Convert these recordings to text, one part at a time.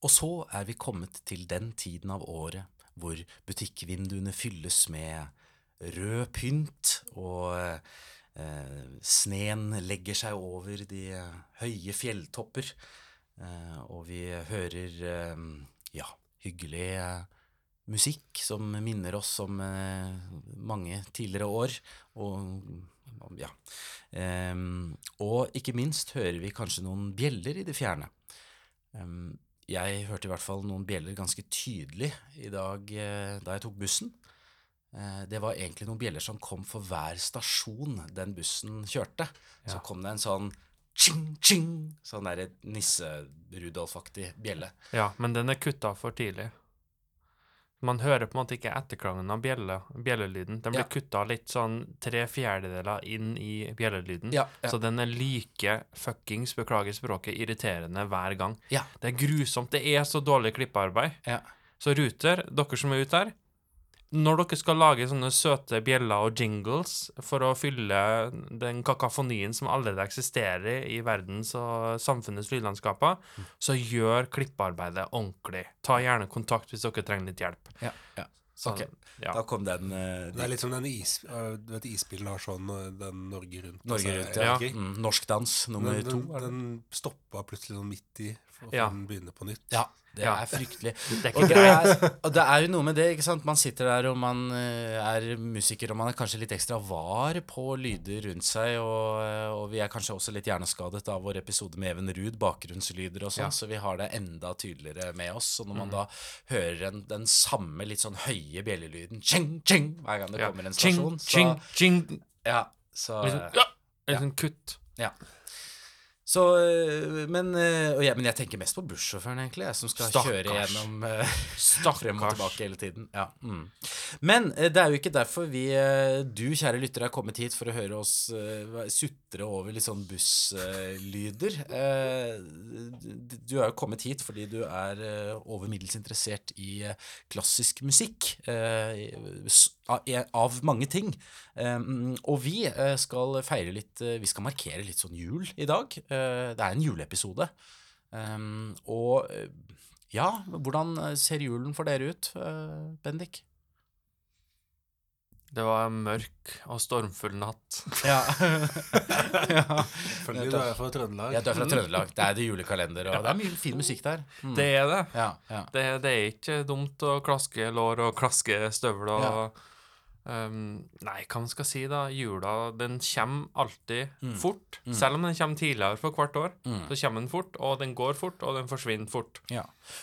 Og så er vi kommet til den tiden av året hvor butikkvinduene fylles med rød pynt, og eh, sneen legger seg over de eh, høye fjelltopper, eh, og vi hører eh, ja, hyggelig eh, musikk som minner oss om eh, mange tidligere år, og ja. Em, og ikke minst hører vi kanskje noen bjeller i det fjerne. Em, jeg hørte i hvert fall noen bjeller ganske tydelig i dag eh, da jeg tok bussen. Eh, det var egentlig noen bjeller som kom for hver stasjon den bussen kjørte. Så Ja. kom det en sånn ching, ching, sånn derre nisse-Rudolf-aktig bjelle. Ja, men den er kutta for tidlig. Man hører på en måte ikke etterklangen av bjelle, bjellelyden. Den blir Ja. kutta litt sånn tre fjerdedeler inn i bjellelyden. Ja, ja. Så den er like fuckings, beklager språket, irriterende hver gang. Det er grusomt. Det er så dårlig klippearbeid. Ja. Så Ruter, dere som er ute der, når dere skal lage sånne søte bjeller og jingles for å fylle den kakofonien som allerede eksisterer i verdens og samfunnets lydlandskaper, så gjør klippearbeidet ordentlig. Ta gjerne kontakt hvis dere trenger litt hjelp. Ja, ja. Så, Ok, ja. Da kom den uh, Det er litt som den is, uh, du vet, isbilen har sånn øh, den Norge Rundt. Norge Rundt, altså, ja. ja. Mm, norsk dans nummer den, to. den, er den stoppa plutselig sånn midt i, for Ja. den begynner på nytt. Ja, det Ja. er fryktelig. Det er Og det er, og det er jo noe med det, ikke sant. Man sitter der og man eh, er musiker, og man er kanskje litt ekstra var på lyder rundt seg, og, eh, og vi er kanskje også litt hjerneskadet av vår episode med Even Ruud, bakgrunnslyder og sånn, Ja. så vi har det enda tydeligere med oss. Og når man Mhm. da hører en, den samme litt sånn høye bjellelyden, ching, ching, hver gang det kommer en Ching, stasjon, så ching, ching. Ja, så Liksom, ja, sånn kutt. ja. Så, øh, men, og jeg, men jeg tenker mest på bussjåføren, egentlig, jeg, som skal kjøre Stakkars. gjennom uh, frem og tilbake hele tiden. Ja. Mm. Men øh, det er jo ikke derfor vi, øh, du kjære lytter, er kommet hit for å høre oss øh, sutre over litt sånn busslyder. du er jo kommet hit fordi du er over middels interessert i klassisk musikk. øh, av, mange ting. Og vi eh, skal feire litt eh, Vi skal markere litt sånn jul i dag. Eh, det er en juleepisode. Og eh, ja, hvordan eh, ser julen for dere ut, Bendik? Det var en mørk og stormfull natt. Ja. ja. Selvfølgelig, du er fra Trøndelag. ja, du er fra Trøndelag. Det er det julekalender, og det er mye fin musikk der. Mm. Det er det. Ja, ja. Det, det er ikke dumt å klaske lår og klaske støvler og um, Nei, hva man skal si, da? Jula, den kommer alltid Mm. fort. Mm. Selv om den kommer tidligere for hvert år, Mm. så kommer den fort, og den går fort, og den forsvinner fort. Ja,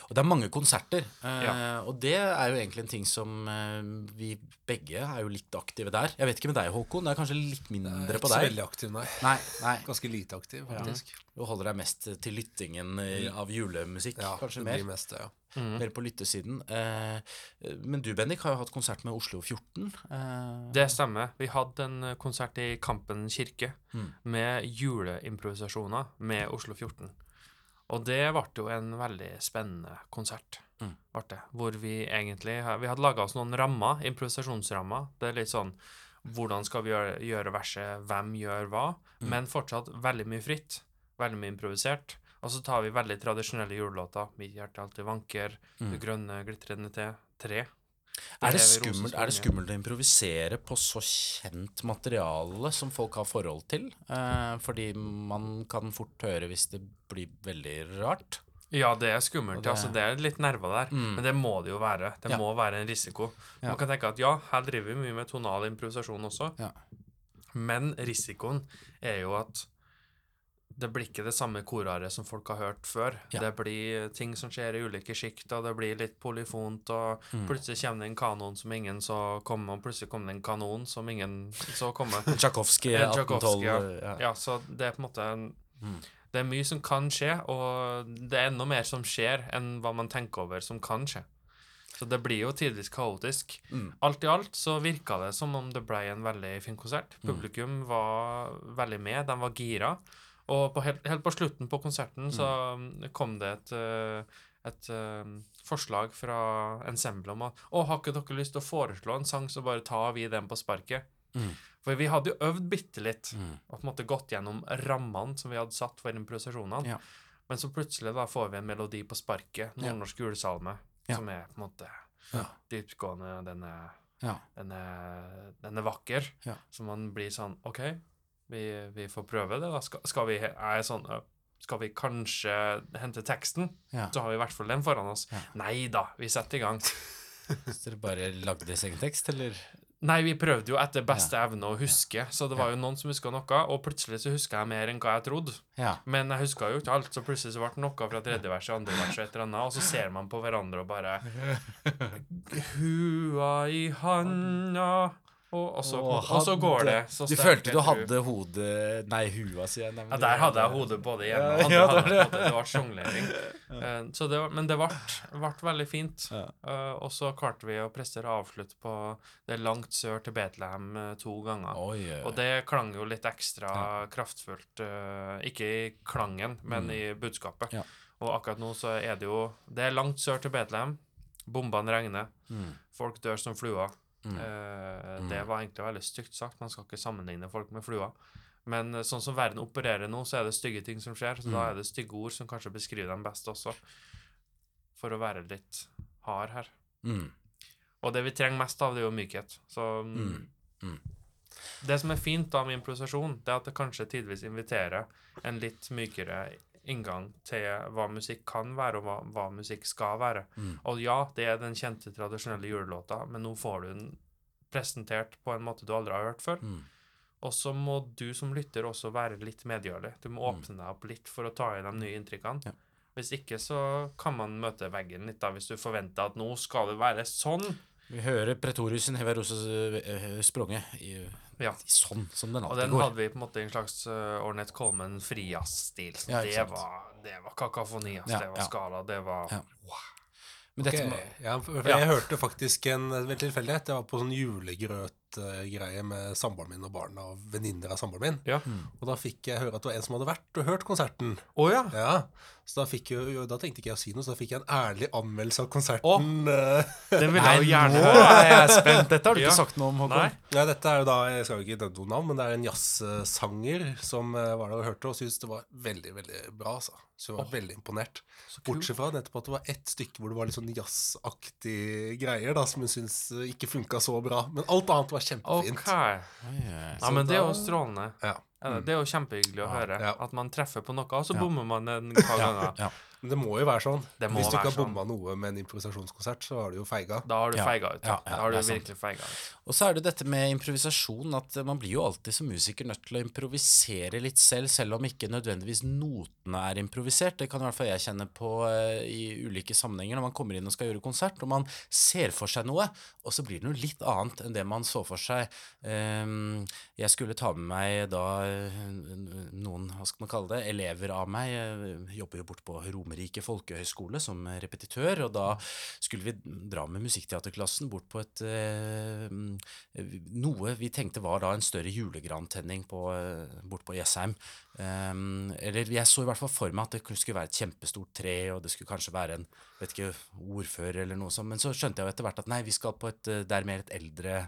og det er mange konserter, eh, Ja. og det er jo egentlig en ting som eh, vi begge er jo litt aktive der. Jeg vet ikke med deg, Håkon, det er kanskje litt mindre på mindre ikke så deg? veldig aktiv, nei. Nei, nei. Ganske lite aktiv, faktisk. Du holder deg mest til lyttingen eh, av julemusikk, Ja, kanskje det mer? mest det, ja. Mm. Mer på lyttesiden. Eh, men du, Bendik, har jo hatt konsert med Oslo 14. Eh, Det stemmer. Vi hadde en eh, konsert i Kampen kirke Mm. med juleimprovisasjoner med Oslo 14. Og det ble jo en veldig spennende konsert. Mm. Det, hvor vi egentlig Vi hadde laga oss noen rammer, improvisasjonsrammer. Det er litt sånn Hvordan skal vi gjøre, gjøre verset? Hvem gjør hva? Mm. Men fortsatt veldig mye fritt. Veldig mye improvisert. Og så tar vi veldig tradisjonelle julelåter. 'Mitt hjerte alltid vanker', Mm. 'Det grønne glitrende te', 'Tre'. Er det, skummelt, er det skummelt å improvisere på så kjent materiale som folk har forhold til? Eh, fordi man kan fort høre hvis det blir veldig rart. Ja, det er skummelt. Det- altså Det er litt nerver der. Mm. Men det må det jo være. Det Ja. må være en risiko. Ja. Man kan tenke at ja, her driver vi mye med tonal improvisasjon også. Ja. Men risikoen er jo at det blir ikke det samme koraret som folk har hørt før. Ja. Det blir ting som skjer i ulike sjikt, og det blir litt polyfont, og Mm. plutselig kommer det en kanon som ingen så komme, og plutselig kommer det en kanon som ingen så komme. Tsjajkovskij, Ja, 1812. Ja. ja. Ja, så det er på en måte en Mm. Det er mye som kan skje, og det er enda mer som skjer enn hva man tenker over som kan skje. Så det blir jo tidvis kaotisk. Mm. Alt i alt så virka det som om det ble en veldig fin konsert. Mm. Publikum var veldig med, de var gira. Og på helt, helt på slutten på konserten så Mm. kom det et, eh, et um, forslag fra ensemblet om at Å, har ikke dere lyst til å foreslå en sang, så bare tar vi den på sparket? Mm. For vi hadde jo øvd bitte litt Mm. og på en måte gått gjennom rammene som vi hadde satt for improvisasjonene. Ja. Men så plutselig da får vi en melodi på sparket, Ja. nordnorsk julesalme, Ja. som er på en måte Ja. dyptgående, den er, Ja. den er, den er vakker. Ja. Så man blir sånn OK, vi, vi får prøve det, da. Skal, skal vi er sånn skal vi kanskje hente teksten? Ja. Så har vi i hvert fall den foran oss. Ja. Nei da, vi setter i gang. Så dere bare lagde deres egen tekst, eller? Nei, vi prøvde jo etter beste evne å huske, så det var jo noen som huska noe, og plutselig så huska jeg mer enn hva jeg trodde. Ja. Men jeg huska jo ikke alt, så plutselig så ble det noe fra tredje vers og andre vers og et eller annet, og så ser man på hverandre og bare Hua i handa og, og, så, Å, og så går det. Så Du følte du hadde hodet Nei, hua, sier jeg. Nei, Ja, der hadde jeg hodet både hjemme og andre. ja, det det var sjonglering. Ja. Uh, men det ble, veldig fint. Ja. Uh, og så klarte vi å prestere avslutt på Det langt sør til Betlehem uh, to ganger. Oi, oi. Og det klang jo litt ekstra kraftfullt. eh, ikke i klangen, men Mm. i budskapet. Og akkurat nå så er det jo Det er langt sør til Betlehem. Bombene regner. Mm. Folk dør som fluer. Mm. Eh, Mm. Det var egentlig veldig stygt sagt. Man skal ikke sammenligne folk med fluer. Men eh, sånn som verden opererer nå, så er det stygge ting som skjer. Så da Mm. er det stygge ord som kanskje beskriver dem best også. For å være litt hard her. Mm. Og det vi trenger mest av, det er jo mykhet. Så mm, Mm. Mm. Det som er fint da med improvisasjon, det er at det kanskje tidvis inviterer en litt mykere inngang til hva musikk kan være, og hva, hva musikk skal være. Mm. Og ja, det er den kjente, tradisjonelle julelåta, men nå får du den presentert på en måte du aldri har hørt før. Mm. Og så må du som lytter også være litt medgjørlig. Du må Mm. åpne deg opp litt for å ta i de nye inntrykkene. Ja. Hvis ikke så kan man møte veggen litt, da, hvis du forventer at nå skal det være sånn. Vi hører Pretoriusen Heverosa eh, sprunget i, Ja. i sånn som den Og den går. hadde vi på en måte i en slags uh, Ornette Coleman-frijazz-stil. Ja, det, var, det var kakafoni, ass. Ja, det var ja. skala, det var Ja. Men Ok, dette må, ja, for for Ja. Jeg hørte faktisk en veldig tilfeldighet. Jeg var på sånn julegrøtgreie med samboeren min og barna og venninner av samboeren min. Ja. Mm. Og da fikk jeg høre at det var en som hadde vært og hørt konserten. Å ja! Ja, Så da, jo- da tenkte ikke jeg å si noe, så da fikk jeg en ærlig anmeldelse av konserten. Oh, Den vil jeg jo gjerne nå Jeg er jeg spent. Dette har du Ja. ikke sagt noe om, Håkon. Nei. Ja, dette er jo da, Jeg skal jo ikke nevne noe navn, men det er en jazzsanger som eh, var der og hørte, og syntes det var veldig veldig bra. altså. Så jeg var veldig imponert. Bortsett fra nettopp at det var ett stykke hvor det var litt sånn jazzaktige greier da, som hun syntes eh, ikke funka så bra. Men alt annet var kjempefint. Okay. Oi. Ja, men det er jo strålende. Ja. Mm. Det er jo kjempehyggelig å høre. Ja. At man treffer på noe, og så Ja. bommer man en par ganger. Men det må jo være sånn. Det må Hvis du ikke har har sånn. noe med en improvisasjonskonsert, så har du jo feiga. Da har du Ja. feiga ut. Ja, da ja, har du virkelig feiga ut. Og så er det dette med improvisasjon, at man blir jo alltid som musiker nødt til å improvisere litt selv, selv om ikke nødvendigvis notene er improvisert. Det kan i hvert fall jeg kjenne på uh, i ulike sammenhenger når man kommer inn og skal gjøre konsert, og man ser for seg noe, og så blir det noe litt annet enn det man så for seg. Um, jeg skulle ta med meg da eh, noen, hva skal man kalle det, elever av meg, eh, jobber jo bort på Romerike folkehøgskole som repetitør, og da skulle vi dra med musikkteaterklassen bort på et eh, noe vi tenkte var da en større julegrantenning på, eh, bort på Jessheim. Um, eller jeg så i hvert fall for meg at det skulle være et kjempestort tre, og det skulle kanskje være en vet ikke, ordfører eller noe sånt, men så skjønte jeg jo etter hvert at nei, vi skal på et, eh, det er mer et eldre,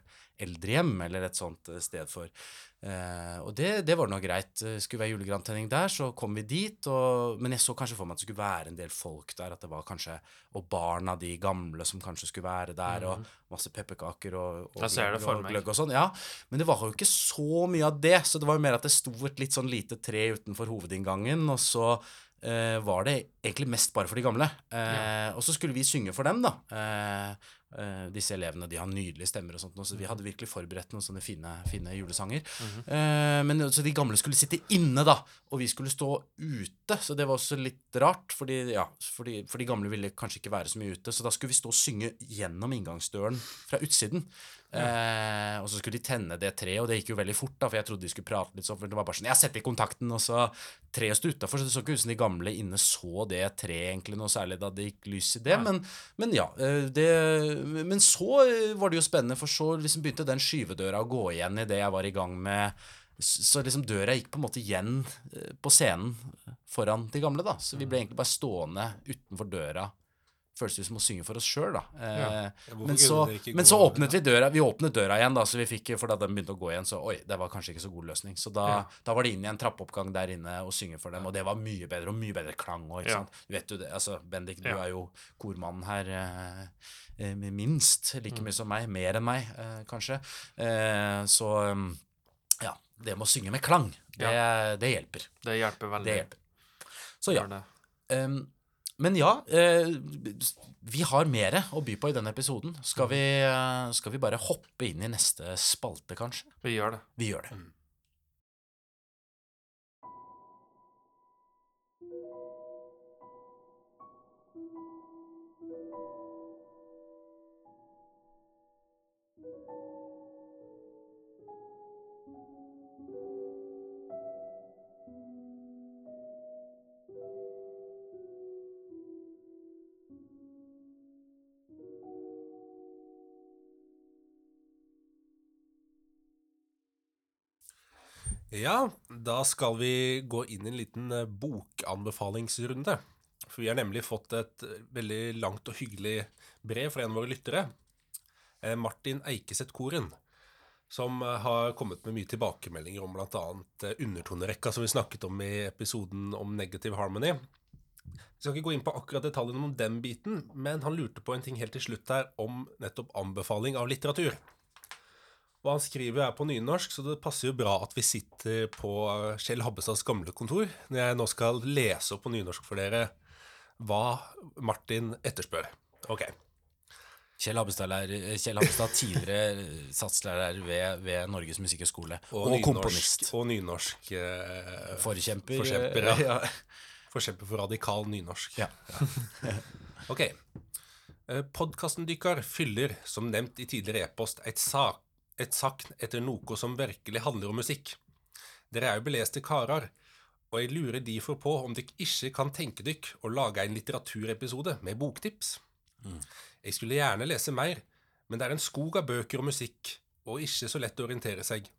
eldrehjem, eller et sånt eh, sted for. Eh, og det, det var nå greit. Skulle være julegrantenning der, så kom vi dit, og, men jeg så kanskje for meg at det skulle være en del folk der, at det var kanskje, og barna de gamle som kanskje skulle være der, og masse pepperkaker og, og, gløgg og gløgg og sånn. Ja, men det var jo ikke så mye av det, så det var jo mer at det sto et litt sånn lite tre utenfor hovedinngangen, og så eh, var det egentlig mest bare for de gamle. Eh, Og så skulle vi synge for dem, da. Eh, disse elevene de har nydelige stemmer, og sånt, så vi hadde virkelig forberedt noen sånne fine, fine julesanger. Mm -hmm. uh, men så de gamle skulle sitte inne, da, og vi skulle stå ute. Så det var også litt rart, fordi, ja, fordi, for de gamle ville kanskje ikke være så mye ute. Så da skulle vi stå og synge gjennom inngangsdøren fra utsiden. Eh, og så skulle de tenne det treet, og det gikk jo veldig fort, da, for jeg trodde de skulle prate litt sånn. For det var bare sånn Jeg setter i kontakten, og så treet sto utafor, så det så ikke ut som de gamle inne så det treet egentlig noe særlig da det gikk lys i det. Men, men ja. eh, Det, men så eh, var det jo spennende, for så liksom begynte den skyvedøra å gå igjen idet jeg var i gang med Så liksom døra gikk på en måte igjen eh, på scenen foran de gamle, da. Så vi ble egentlig bare stående utenfor døra. Føles det som å synge for oss sjøl, da. Eh, Ja, men, så, men så åpnet vi døra Vi åpnet døra igjen, da, så vi fikk For da den begynte å gå igjen, så oi, det var kanskje ikke så god løsning. Så da, Ja. da var det inn i en trappeoppgang der inne og synge for dem, og det var mye bedre, og mye bedre klang òg, ikke Ja. sant. Vet du det, altså, Bendik, du er jo kormannen her eh, eh, minst like Mm. mye som meg, mer enn meg, eh, kanskje. Eh, så um, ja, det med å synge med klang, det, det hjelper. Det hjelper veldig. Det hjelper. Så ja. Um, men ja, eh, vi har mer å by på i denne episoden. Skal Mm. vi, eh, skal vi bare hoppe inn i neste spalte, kanskje? Vi gjør det. Vi gjør det. Ja, da skal vi gå inn i en liten eh, bokanbefalingsrunde. For vi har nemlig fått et eh, veldig langt og hyggelig brev fra en av våre lyttere. eh, Martin Eikeseth Koren. Som har kommet med mye tilbakemeldinger om bl.a. undertonerekka som vi snakket om i episoden om Negative Harmony. Vi skal ikke gå inn på akkurat detaljene om den biten, men han lurte på en ting helt til slutt her om nettopp anbefaling av litteratur. Og han skriver er på nynorsk, så det passer jo bra at vi sitter på Kjell Habbestads gamle kontor når jeg nå skal lese opp på nynorsk for dere hva Martin etterspør. Ok. Kjell Habbestad, Kjell Habbestad tidligere satslærer ved, ved Norges musikkhøgskole, og, nynorsk- komponist. Og nynorsk eh, Forkjemper. Forkjemper, eh, ja. Forkjemper for radikal nynorsk. Ja. ok. Podkasten dykkar fyller, som nevnt i tidligere e-post, et, sak, et sakn etter noe som virkelig handler om musikk. Dere er jo beleste karer, og jeg lurer derfor på om dere ikke kan tenke dere å lage en litteraturepisode med boktips. Jeg skulle gjerne lese mer, men det er en skog av bøker og musikk, og ikke så lett å orientere seg.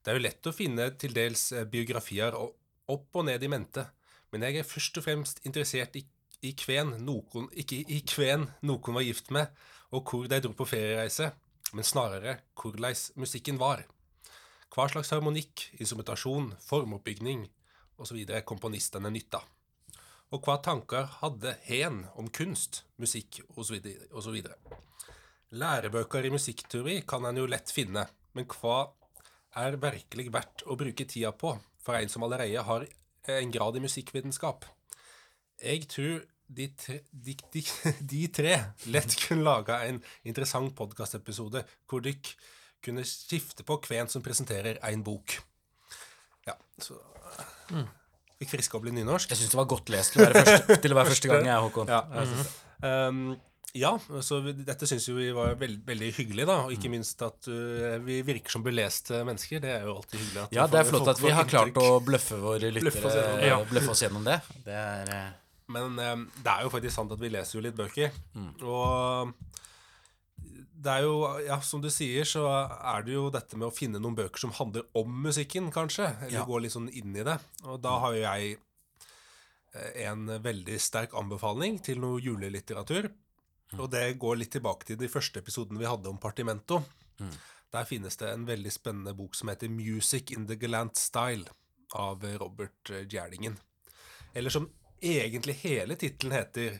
Det er jo lett å finne til dels eh, biografier og opp og ned i mente, men jeg er først og fremst interessert i, i kven noen, ikke i kven noen var gift med, og hvor de dro på feriereise, men snarere hvordan musikken var. Hva slags harmonikk, instrumentasjon, formoppbygning osv. komponistene nytta. Og hva tanker hadde hen om kunst, musikk osv. Lærebøker i musikkteori kan en jo lett finne, men hva er virkelig verdt å bruke tida på for en som allerede har en grad i musikkvitenskap? Jeg tror de tre, de, de, de tre lett kunne laga en interessant podkastepisode hvor dere kunne skifte på hvem som presenterer en bok. Ja, så Fikk friska opp litt nynorsk. Jeg syns det var godt lest til å være første, å være første gang, jeg, Håkon. Ja, jeg synes. Um, ja, så vi, dette syns vi var veld, veldig hyggelig, da. Og ikke minst at uh, vi virker som beleste mennesker. Det er jo alltid hyggelig. Ja, det er flott at vi har klart å bløffe våre Bløffe oss lyttere. gjennom. Ja. Bløffe oss gjennom det. Det er eh, Men um, det er jo faktisk sant at vi leser jo litt bøker. Mm. Og det er jo, ja, som du sier, så er det jo dette med å finne noen bøker som handler om musikken, kanskje. Eller Ja. gå litt sånn inn i det. Og da har jo jeg eh, en veldig sterk anbefaling til noe julelitteratur. Mm. Og det går litt tilbake til de første episodene vi hadde om Partimento. Mm. Der finnes det en veldig spennende bok som heter Music in the Galant Style av Robert eh, Gjerdingen. Eller som egentlig hele tittelen heter.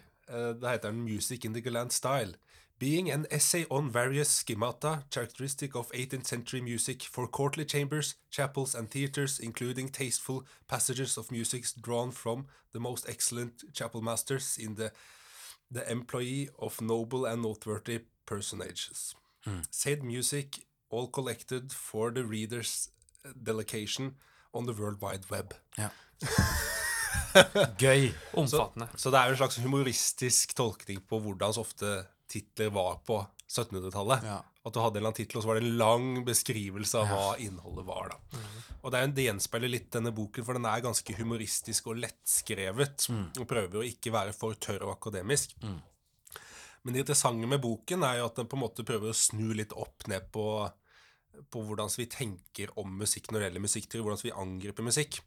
det heter den Music in the Galant Style. Being an essay on various schemata characteristic of 18th century music for courtly chambers, chapels, and theatres, including tasteful passages of music drawn from the most excellent chapel masters in the the employee of noble and noteworthy personages. Said music, all collected for the reader's delegation on the world wide web. Ja. Gøy. Omfattende. Så det er jo en slags humoristisk tolkning på hvordan så ofte titler var på 1700-tallet. Ja. At du hadde en eller annen tittel, og så var det en lang beskrivelse av hva innholdet var. da. Og det er en det gjenspeiler litt denne boken, for den er ganske humoristisk og lettskrevet. Og prøver å ikke være for tørr og akademisk. Men det interessante med boken er jo at den på en måte prøver å snu litt opp ned på, på hvordan vi tenker om musikk når det gjelder musikkteori, hvordan vi angriper musikk.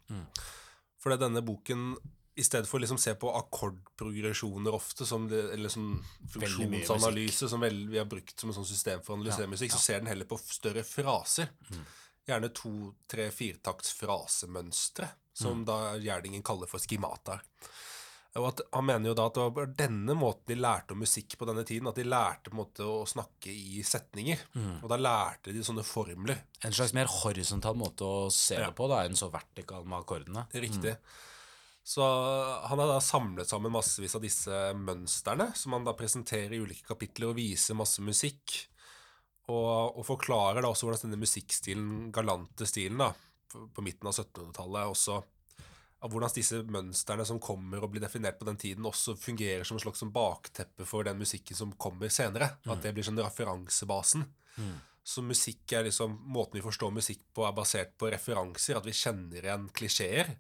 For det er denne boken i stedet for å liksom se på akkordprogresjoner ofte, som det, eller sånn funksjonsanalyse som vel, vi har brukt som et sånt system for å analysere musikk, så ser den heller på større fraser. Gjerne to, tre, firetakts frasemønstre, som da Gjerdingen kaller for skimataer. Og at Han mener jo da at det var denne måten de lærte om musikk på denne tiden. At de lærte på en måte å snakke i setninger. Og da lærte de sånne formler. En slags mer horisontal måte å se Ja. det på da, enn så vertikal med akkordene. Riktig. Så han har da samlet sammen massevis av disse mønstrene, som han da presenterer i ulike kapitler og viser masse musikk. Og, og forklarer da også hvordan denne musikkstilen, galante stilen da, på, på midten av 1700-tallet, også av hvordan disse mønstrene som kommer og blir definert på den tiden, også fungerer som en slags bakteppe for den musikken som kommer senere. At det blir sånn referansebasen. Så musikk er liksom Måten vi forstår musikk på, er basert på referanser. At vi kjenner igjen klisjeer.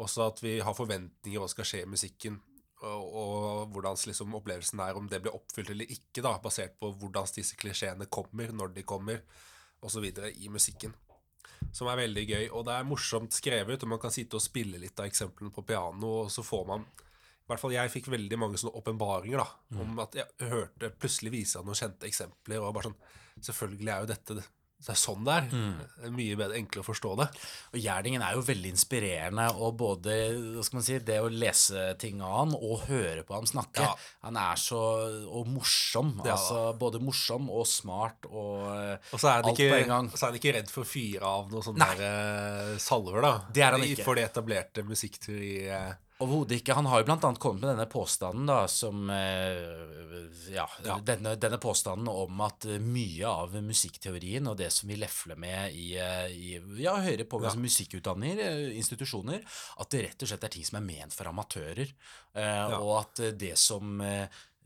Også at vi har forventninger om hva skal skje i musikken. Og, og hvordan liksom opplevelsen er, om det blir oppfylt eller ikke, da, basert på hvordan disse klisjeene kommer, når de kommer, osv. i musikken. Som er veldig gøy. Og det er morsomt skrevet, og man kan sitte og spille litt av eksemplene på piano, og så får man i hvert fall jeg fikk veldig mange sånne åpenbaringer da, om at jeg hørte plutselig vise av noen kjente eksempler. og bare sånn, Selvfølgelig er jo dette det er sånn det er. Det er mye bedre, enklere å forstå det. Og Gjerdingen er jo veldig inspirerende, og både hva skal man si, det å lese ting av han og høre på ham snakke Ja. Han er så Og morsom. Ja. altså Både morsom og smart og Og alt ikke, på en gang. så er han ikke redd for å fyre av noen sånne eh, salver, da. Det er han ikke. For det etablerte musikkteori... Overhodet ikke. Han har jo blant annet kommet med denne påstanden, da, som eh, ja, Ja. Denne, denne påstanden om at eh, mye av musikkteorien og det som vi lefler med i, eh, i ja, høyere på altså musikkutdanninger, eh, institusjoner, at det rett og slett er ting som er ment for amatører. Ja. Og at det som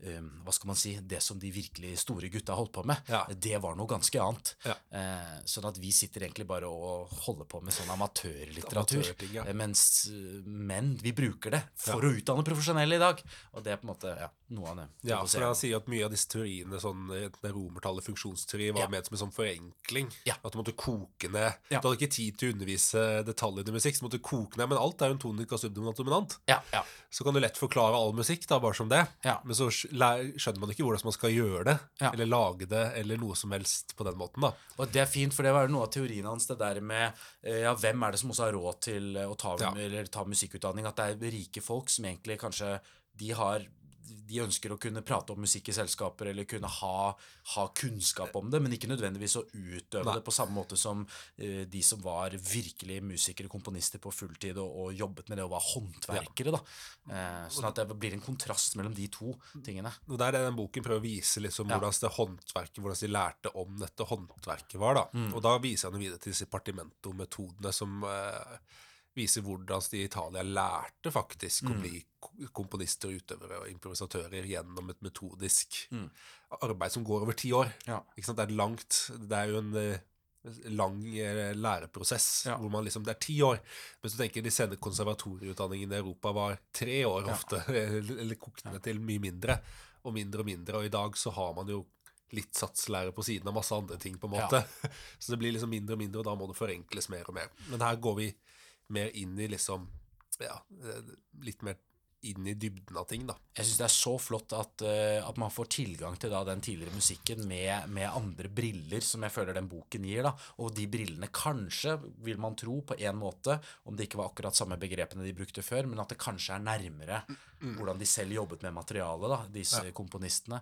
eh, eh, hva skal man si, det som de virkelig store gutta holdt på med, Ja. det var noe ganske annet. Ja. Eh, sånn at vi sitter egentlig bare og holder på med sånn amatørlitteratur. Ja. Eh, Mens, menn, vi bruker det for å utdanne profesjonelle i dag. Og det er på en måte ja, noe av det. Ja, for han sier at mye av disse teoriene, sånn eh, romertallet funksjonsteori, var ment som en sånn forenkling. At du måtte koke ned. Du hadde ikke tid til å undervise detaljene i musikk, så du måtte koke ned. Men alt er jo en tonika subdominant dominant. ja, ja, Så kan du lett forklare all musikk, da, bare som det. Ja. Men så skjønner man ikke hvordan man skal gjøre det, Ja. eller lage det, eller noe som helst på den måten, da. Og det er fint, for det var jo noe av teorien hans, det der med eh, ja, hvem er det som også har råd til eh, å ta, Ja. eller ta musikkutdanning. At det er rike folk som egentlig kanskje de har de ønsker å kunne prate om musikk i selskaper eller kunne ha, ha kunnskap om det, men ikke nødvendigvis å utøve Nei. det på samme måte som uh, de som var virkelig musikere, komponister på fulltid og, og jobbet med det og var håndverkere. da. Uh, sånn at det blir en kontrast mellom de to tingene. Og Der er den boken prøver å vise liksom Ja. hvordan det håndverket, hvordan de lærte om dette håndverket var. da. Mm. Og da viser han videre til disse partimento-metodene som eh, viser hvordan de i Italia lærte faktisk Mm. å bli ko- komponister, utøvere og improvisatører gjennom et metodisk Mm. arbeid som går over ti år. Ja. Det er langt, det er jo en eh, lang eh, læreprosess Ja. hvor man liksom, det er ti år. Mens du tenker de sene konservatorieutdanningene i Europa var tre år Ja. ofte, eller, eller kokte ned til mye mindre, og mindre og mindre. Og i dag så har man jo litt satslære på siden av masse andre ting, på en Ja. måte. Så det blir liksom mindre og mindre, og da må det forenkles mer og mer. Men her går vi mer inn i liksom Ja, litt mer inn i dybden av ting, da. Jeg syns det er så flott at, eh, at man får tilgang til da, den tidligere musikken med, med andre briller, som jeg føler den boken gir. da. Og de brillene kanskje, vil man tro, på en måte, om det ikke var akkurat samme begrepene de brukte før, men at det kanskje er nærmere hvordan de selv jobbet med materialet, da, disse komponistene.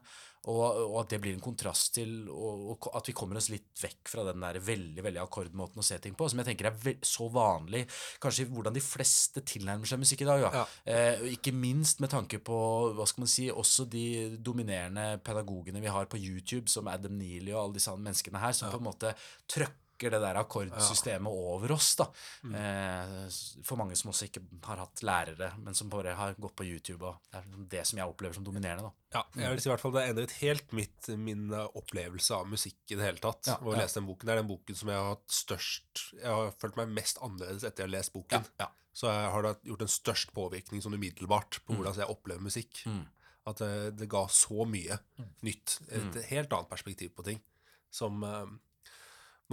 Og, og at det blir en kontrast til og, og at vi kommer oss litt vekk fra den der veldig veldig akkordmåten å se ting på, som jeg tenker er så vanlig kanskje hvordan de fleste tilnærmer seg musikk i dag. Ja. Ja. Eh, ikke minst med tanke på hva skal man si, også de dominerende pedagogene vi har på YouTube, som Adam Neely og alle disse andre menneskene her, som på en måte trøkker det der akkordsystemet over oss. da. Mm. Eh, for mange som også ikke har hatt lærere, men som bare har gått på YouTube. og Det er det som jeg opplever som dominerende. da. Ja, jeg vil si i hvert fall Det har endret helt mitt, min eh, opplevelse av musikk i det hele tatt. Ja, å lese den boken. Det er den boken som jeg har hatt størst Jeg har følt meg mest annerledes etter jeg har lest boken. Ja, ja. Så jeg har det gjort en størst påvirkning sånn umiddelbart på hvordan jeg opplever musikk. Mm. At det, det ga så mye nytt. Et helt annet perspektiv på ting. Som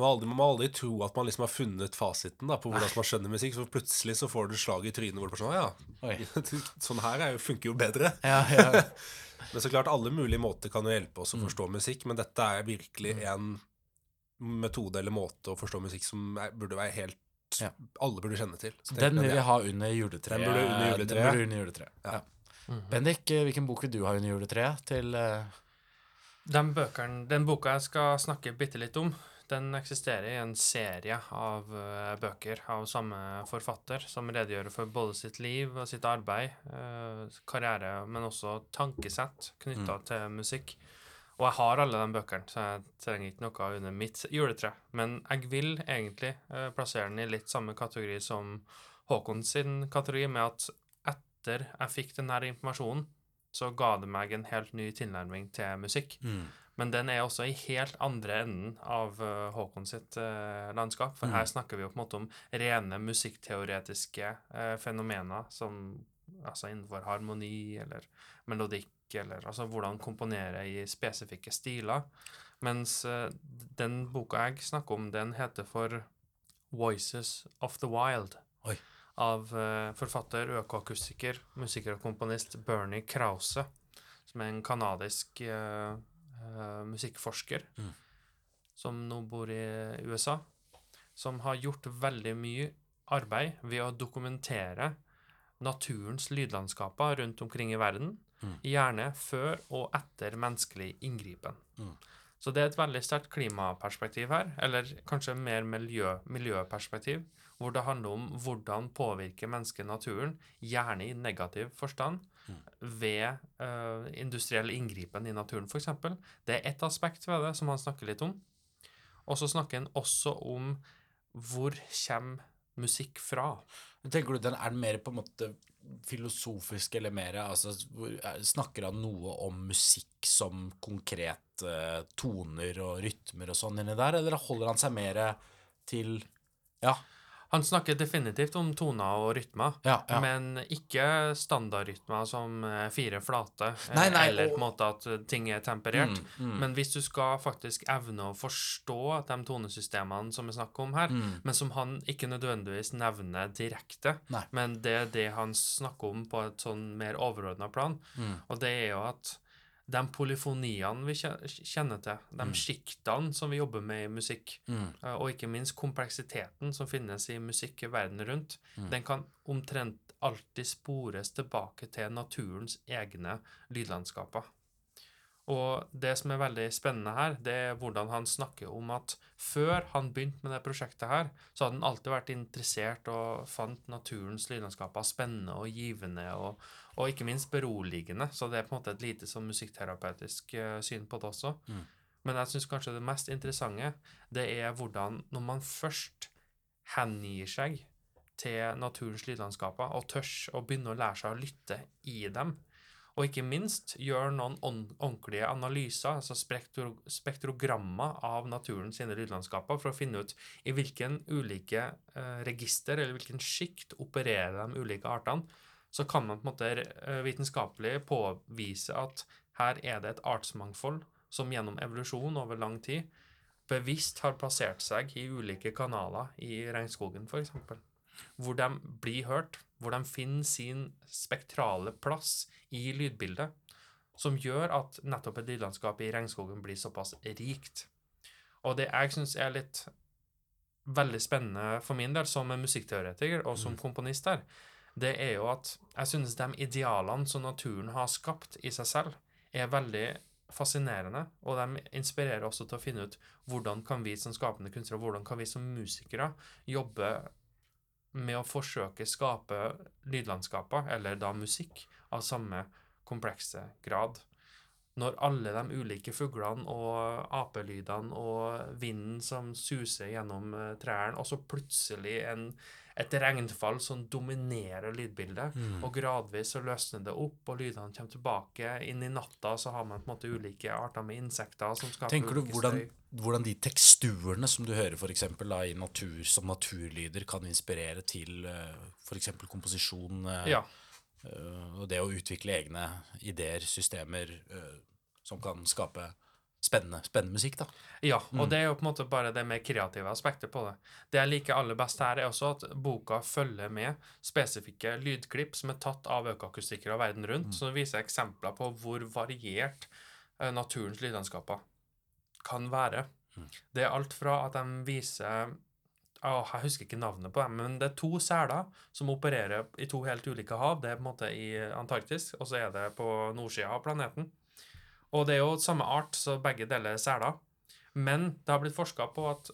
man, aldri, man må aldri tro at man liksom har funnet fasiten da, på hvordan man skjønner musikk. Så plutselig så får du slag i trynet hvor du bare sånn. Ja, sånn her er jo, funker jo bedre. Ja, ja. Men så klart, alle mulige måter kan jo hjelpe Mm. oss å forstå musikk, men dette er virkelig en metode eller måte å forstå musikk som er, burde være helt Ja. Alle burde kjenne til. Så Den vil vi ha under juletreet. Den burde under juletreet. Den burde under juletreet. Ja. Ja. Bendik, eh, hvilken bok vil du ha under juletreet til uh... Den, bøkeren, den boka jeg skal snakke bitte litt om, den eksisterer i en serie av eh, bøker av samme forfatter, som redegjør for både sitt liv og sitt arbeid, eh, karriere, men også tankesett knytta til musikk. Og jeg har alle de bøkene, så jeg trenger ikke noe under mitt juletre. Men jeg vil egentlig eh, plassere den i litt samme kategori som Håkon sin kategori, med at etter jeg fikk denne informasjonen, så ga det meg en helt ny tilnærming til musikk. mm. Men den er også i helt andre enden av eh, Håkon sitt eh, landskap. For her snakker vi jo på en måte om rene musikkteoretiske uh, fenomener som altså innenfor harmoni eller melodikk, eller altså hvordan komponere i spesifikke stiler. Mens eh, den boka jeg snakker om, den heter for Voices of the Wild. Oi. Av eh, forfatter, økoakustiker, musiker og komponist Bernie Krause, som er en kanadisk eh, eh, musikkforsker Mm. som nå bor i USA, som har gjort veldig mye arbeid ved å dokumentere naturens lydlandskaper rundt omkring i verden, Mm. gjerne før og etter menneskelig inngripen. Mm. Så det er et veldig sterkt klimaperspektiv her, eller kanskje mer miljø, miljøperspektiv, hvor det handler om hvordan påvirker mennesket naturen, gjerne i negativ forstand, ved uh, industriell inngripen i naturen, f.eks. Det er ett aspekt ved det som han snakker litt om. Og så snakker han også om hvor kommer musikk fra? Tenker du den er mer på en måte filosofisk eller mer altså, er- Snakker han noe om musikk som konkret uh, toner og rytmer og sånn inni der, eller holder han seg mer til Ja. Han snakker definitivt om toner og rytmer, Ja, ja. men ikke standardrytmer som eh, fire flate, eh, Nei, nei, eller på en måte at eh, ting er temperert. Mm, mm. Men hvis du skal faktisk evne å forstå de tonesystemene som vi snakker om her, Mm. men som han ikke nødvendigvis nevner direkte, Nei. men det er det han snakker om på et sånn mer overordna plan, Mm. og det er jo at de polyfoniene vi kjenner til, de sjiktene som vi jobber med i musikk, Mm. eh, og ikke minst kompleksiteten som finnes i musikk i verden rundt, Mm. den kan omtrent alltid spores tilbake til naturens egne lydlandskaper. Og det som er veldig spennende her, det er hvordan han snakker om at før han begynte med det prosjektet her, så hadde han alltid vært interessert og fant naturens lydlandskaper spennende og givende og, og ikke minst beroligende. Så det er på en måte et lite sånn musikkterapeutisk eh, syn på det også. Mm. Men jeg syns kanskje det mest interessante, det er hvordan når man først hengir seg til naturens lydlandskaper og tørs å begynne å lære seg å lytte i dem, og ikke minst gjør noen ordentlige analyser, altså spektro spektrogrammer av naturen sine lydlandskaper, for å finne ut i hvilken ulike eh, register eller hvilken sjikt opererer de ulike artene, så kan man på en måte eh, vitenskapelig påvise at her er det et artsmangfold som gjennom evolusjon over lang tid bevisst har plassert seg i ulike kanaler i regnskogen, f.eks. Hvor de blir hørt, hvor de finner sin spektrale plass i lydbildet, som gjør at nettopp et lydlandskap i regnskogen blir såpass rikt. Og det jeg syns er litt veldig spennende for min del, som musikkteoretiker og som komponist her, det er jo at jeg synes de idealene som naturen har skapt i seg selv, er veldig fascinerende, og de inspirerer også til å finne ut hvordan kan vi som skapende kunstnere, hvordan kan vi som musikere jobbe med å forsøke skape lydlandskaper, eller da musikk, av samme komplekse grad. Når alle de ulike fuglene og apelydene og vinden som suser gjennom eh, trærne, og så plutselig en, et regnfall som dominerer lydbildet, Mm. og gradvis så løsner det opp, og lydene kommer tilbake. Inn i natta så har man på en måte ulike arter med insekter som skaper Tenker du hvordan, hvordan de teksturene som du hører for eksempel, da, i natur, som naturlyder, kan inspirere til uh, f.eks. komposisjon eh, Ja. eh, og det å utvikle egne ideer, systemer, eh, som kan skape spennende, spennende musikk? da. Ja, og det er jo på en måte bare det mer kreative aspektet på det. Det jeg liker aller best her, er også at boka følger med spesifikke lydklipp som er tatt av økoakustikere verden rundt, som viser eksempler på hvor variert eh, naturens lydlandskaper kan være. Det er alt fra at de viser Åh, jeg husker ikke navnet på dem, men det er to seler som opererer i to helt ulike hav. Det er på en måte i Antarktis, og så er det på nordsida av planeten. Og det er jo samme art, så begge deler er seler. Men det har blitt forska på at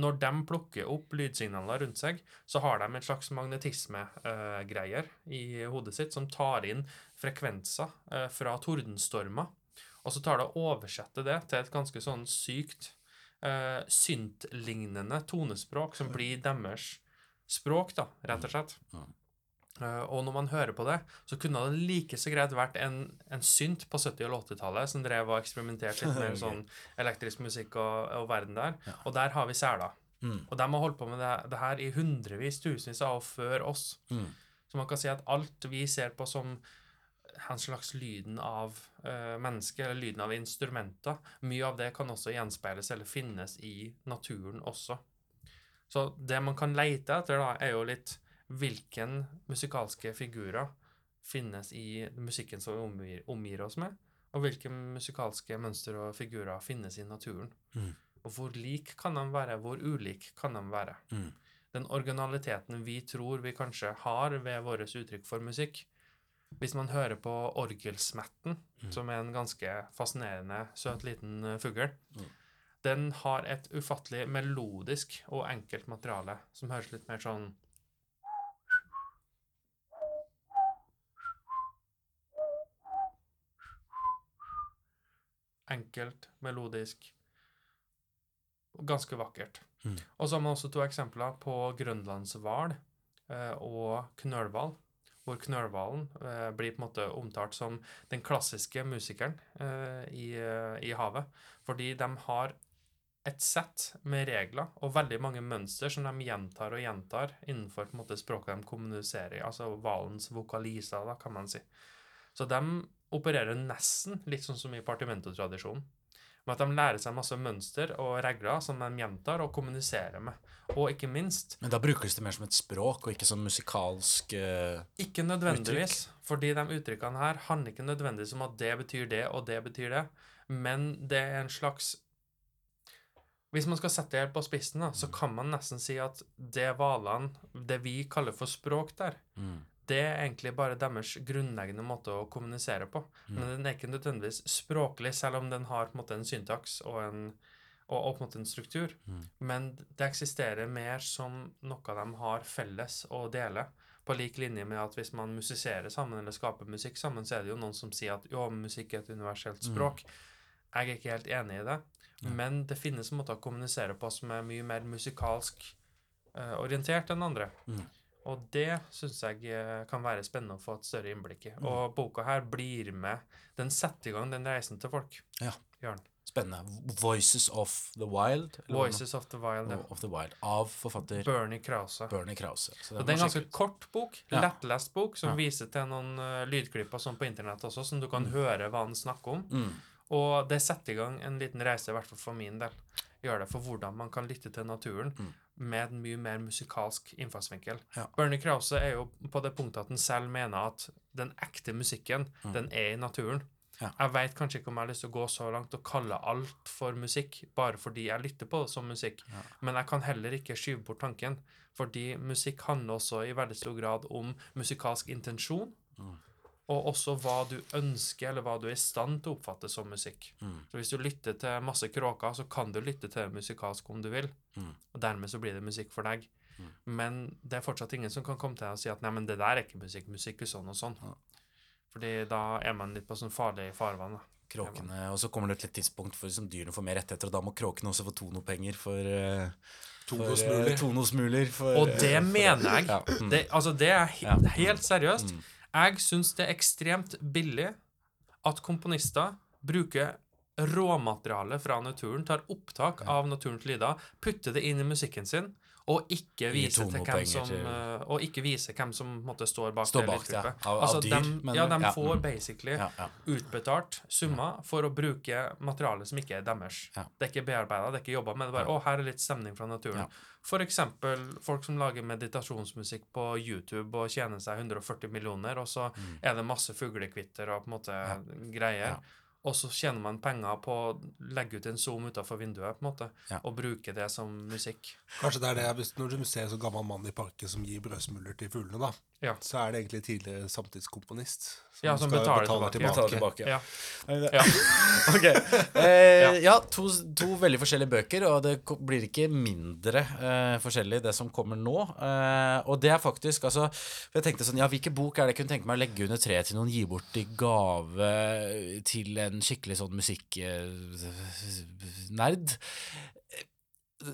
når de plukker opp lydsignaler rundt seg, så har de en slags magnetismegreier i hodet sitt som tar inn frekvenser uh, fra tordenstormer. Og så tar det og oversetter det til et ganske sånn sykt uh, syntlignende tonespråk som blir deres språk, da, rett og slett. Eh, og når man hører på det, så kunne det like så greit vært en, en synt på 70- og 80-tallet som drev og eksperimenterte litt med sånn elektrisk musikk og, og verden der. Ja. Og der har vi seler. Mm. Og de har holdt på med det, det her i hundrevis, tusenvis av år før oss. Mm. Så man kan si at alt vi ser på som en slags lyden av uh, mennesker, eller lyden av instrumenter, mye av det kan også gjenspeiles eller finnes i naturen også. Så det man kan leite etter, da, er jo litt hvilken musikalske figurer finnes i musikken som vi omgir, omgir oss med, og hvilke musikalske mønster og figurer finnes i naturen. Mm. Og hvor lik kan de være, hvor ulik kan de være? Mm. Den originaliteten vi tror vi kanskje har ved vårt uttrykk for musikk. Hvis man hører på orgelsmetten, Mm. som er en ganske fascinerende, søt liten eh, fugl, Mm. den har et ufattelig melodisk og enkelt materiale som høres litt mer sånn Enkelt, melodisk og ganske vakkert. Mm. Og så har man også to eksempler på grønlandshval eh, og knølhval. Hvor knølhvalen eh, blir på en måte omtalt som den klassiske musikeren eh, i, eh, i havet. Fordi de har et sett med regler og veldig mange mønster som de gjentar og gjentar innenfor på en måte språket de kommuniserer i. Altså hvalens vokaliser, da, kan man si. Så de opererer nesten litt sånn som i partimento-tradisjonen. Med at de lærer seg masse mønster og regler som de gjentar og kommuniserer med. Og ikke minst Men da brukes det mer som et språk, og ikke som musikalsk uh, Ikke nødvendigvis, fordi de uttrykkene her handler ikke nødvendigvis om at det betyr det, og det betyr det, men det er en slags Hvis man skal sette det helt på spissen, da, så kan man nesten si at det hvalene, det vi kaller for språk der, mm. Det er egentlig bare deres grunnleggende måte å kommunisere på. Men den er ikke nødvendigvis språklig, selv om den har på en måte en syntaks og en, og, og på en måte en struktur. Mm. Men det eksisterer mer som noe de har felles å dele. På lik linje med at hvis man musiserer sammen eller skaper musikk sammen, så er det jo noen som sier at jo, musikk er et universelt språk. Jeg er ikke helt enig i det, men det finnes måter å kommunisere på som er mye mer musikalsk uh, orientert enn andre. Mm. Og det syns jeg eh, kan være spennende å få et større innblikk i. Og boka her blir med Den setter i gang den reisen til folk. Ja. Jørn. Spennende. Voices of the Wild? Voices of the Wild. ja. Of the Wild. Av forfatter Bernie Krause. Bernie Krause. Så Og må det er en ganske kort bok, Ja. lettlest bok, som Ja. viser til noen uh, lydklipper sånn på internett også, som du kan høre hva han snakker om. Mm. Og det setter i gang en liten reise, i hvert fall for min del. Gjør det for hvordan man kan lytte til naturen Mm. Med en mye mer musikalsk innfallsvinkel. Ja. Bernie Krause er jo på det punktet at han selv mener at den ekte musikken, Mm. den er i naturen. Ja. Jeg veit kanskje ikke om jeg har lyst til å gå så langt og kalle alt for musikk bare fordi jeg lytter på det som musikk, Ja. men jeg kan heller ikke skyve bort tanken, fordi musikk handler også i veldig stor grad om musikalsk intensjon, Mm. Og også hva du ønsker, eller hva du er i stand til å oppfatte som musikk. Mm. Så hvis du lytter til masse kråker, så kan du lytte til det musikalsk om du vil, Mm. og dermed så blir det musikk for deg. Mm. Men det er fortsatt ingen som kan komme til deg og si at nei, men det der er ikke musikk, musikk er sånn og sånn. Ja. Fordi da er man litt på sånn farlig farvann. da. Kråkene, Og så kommer det til et tidspunkt hvor liksom, dyrene får mer rettigheter, og da må kråkene også få tonopenger for uh, Tonosmuler. tonosmuler. For, Og det eh, mener jeg. Ja. Mm. Det, altså, det er he Ja. helt seriøst. Mm. Jeg syns det er ekstremt billig at komponister bruker råmateriale fra naturen, tar opptak av naturens lyder, putter det inn i musikken sin, og ikke vise, til hvem som, til- eh, og ikke vise hvem som måtte, står bak Står bak det, ja. av, altså, av dyr, De, men, ja, de Ja, får mm. basically utbetalt summer for å bruke materiale som ikke er deres. Det er ikke bearbeida, det er ikke jobba med. Det bare 'Å, her er litt stemning fra naturen'. For eksempel folk som lager meditasjonsmusikk på YouTube og tjener seg 140 millioner, og så er det masse fuglekvitter og på en måte greier. Og så tjener man penger på å legge ut en zoom utafor vinduet på en måte, Ja. og bruke det som musikk. Kanskje det er det hvis, Når du ser en så gammel mann i parken som gir brødsmuler til fuglene, da, Ja. så er det egentlig tidligere samtidskomponist Ja, som skal betale tilbake. Tilbake. Ja. Ja. okay. Eh, ja, to, to veldig forskjellige bøker, og det blir ikke mindre eh, forskjellig det som kommer nå. Eh, og det er faktisk altså Jeg tenkte sånn Ja, hvilken bok er det jeg kunne tenke meg å legge under treet til noen, gi bort i gave til en skikkelig sånn musikknerd?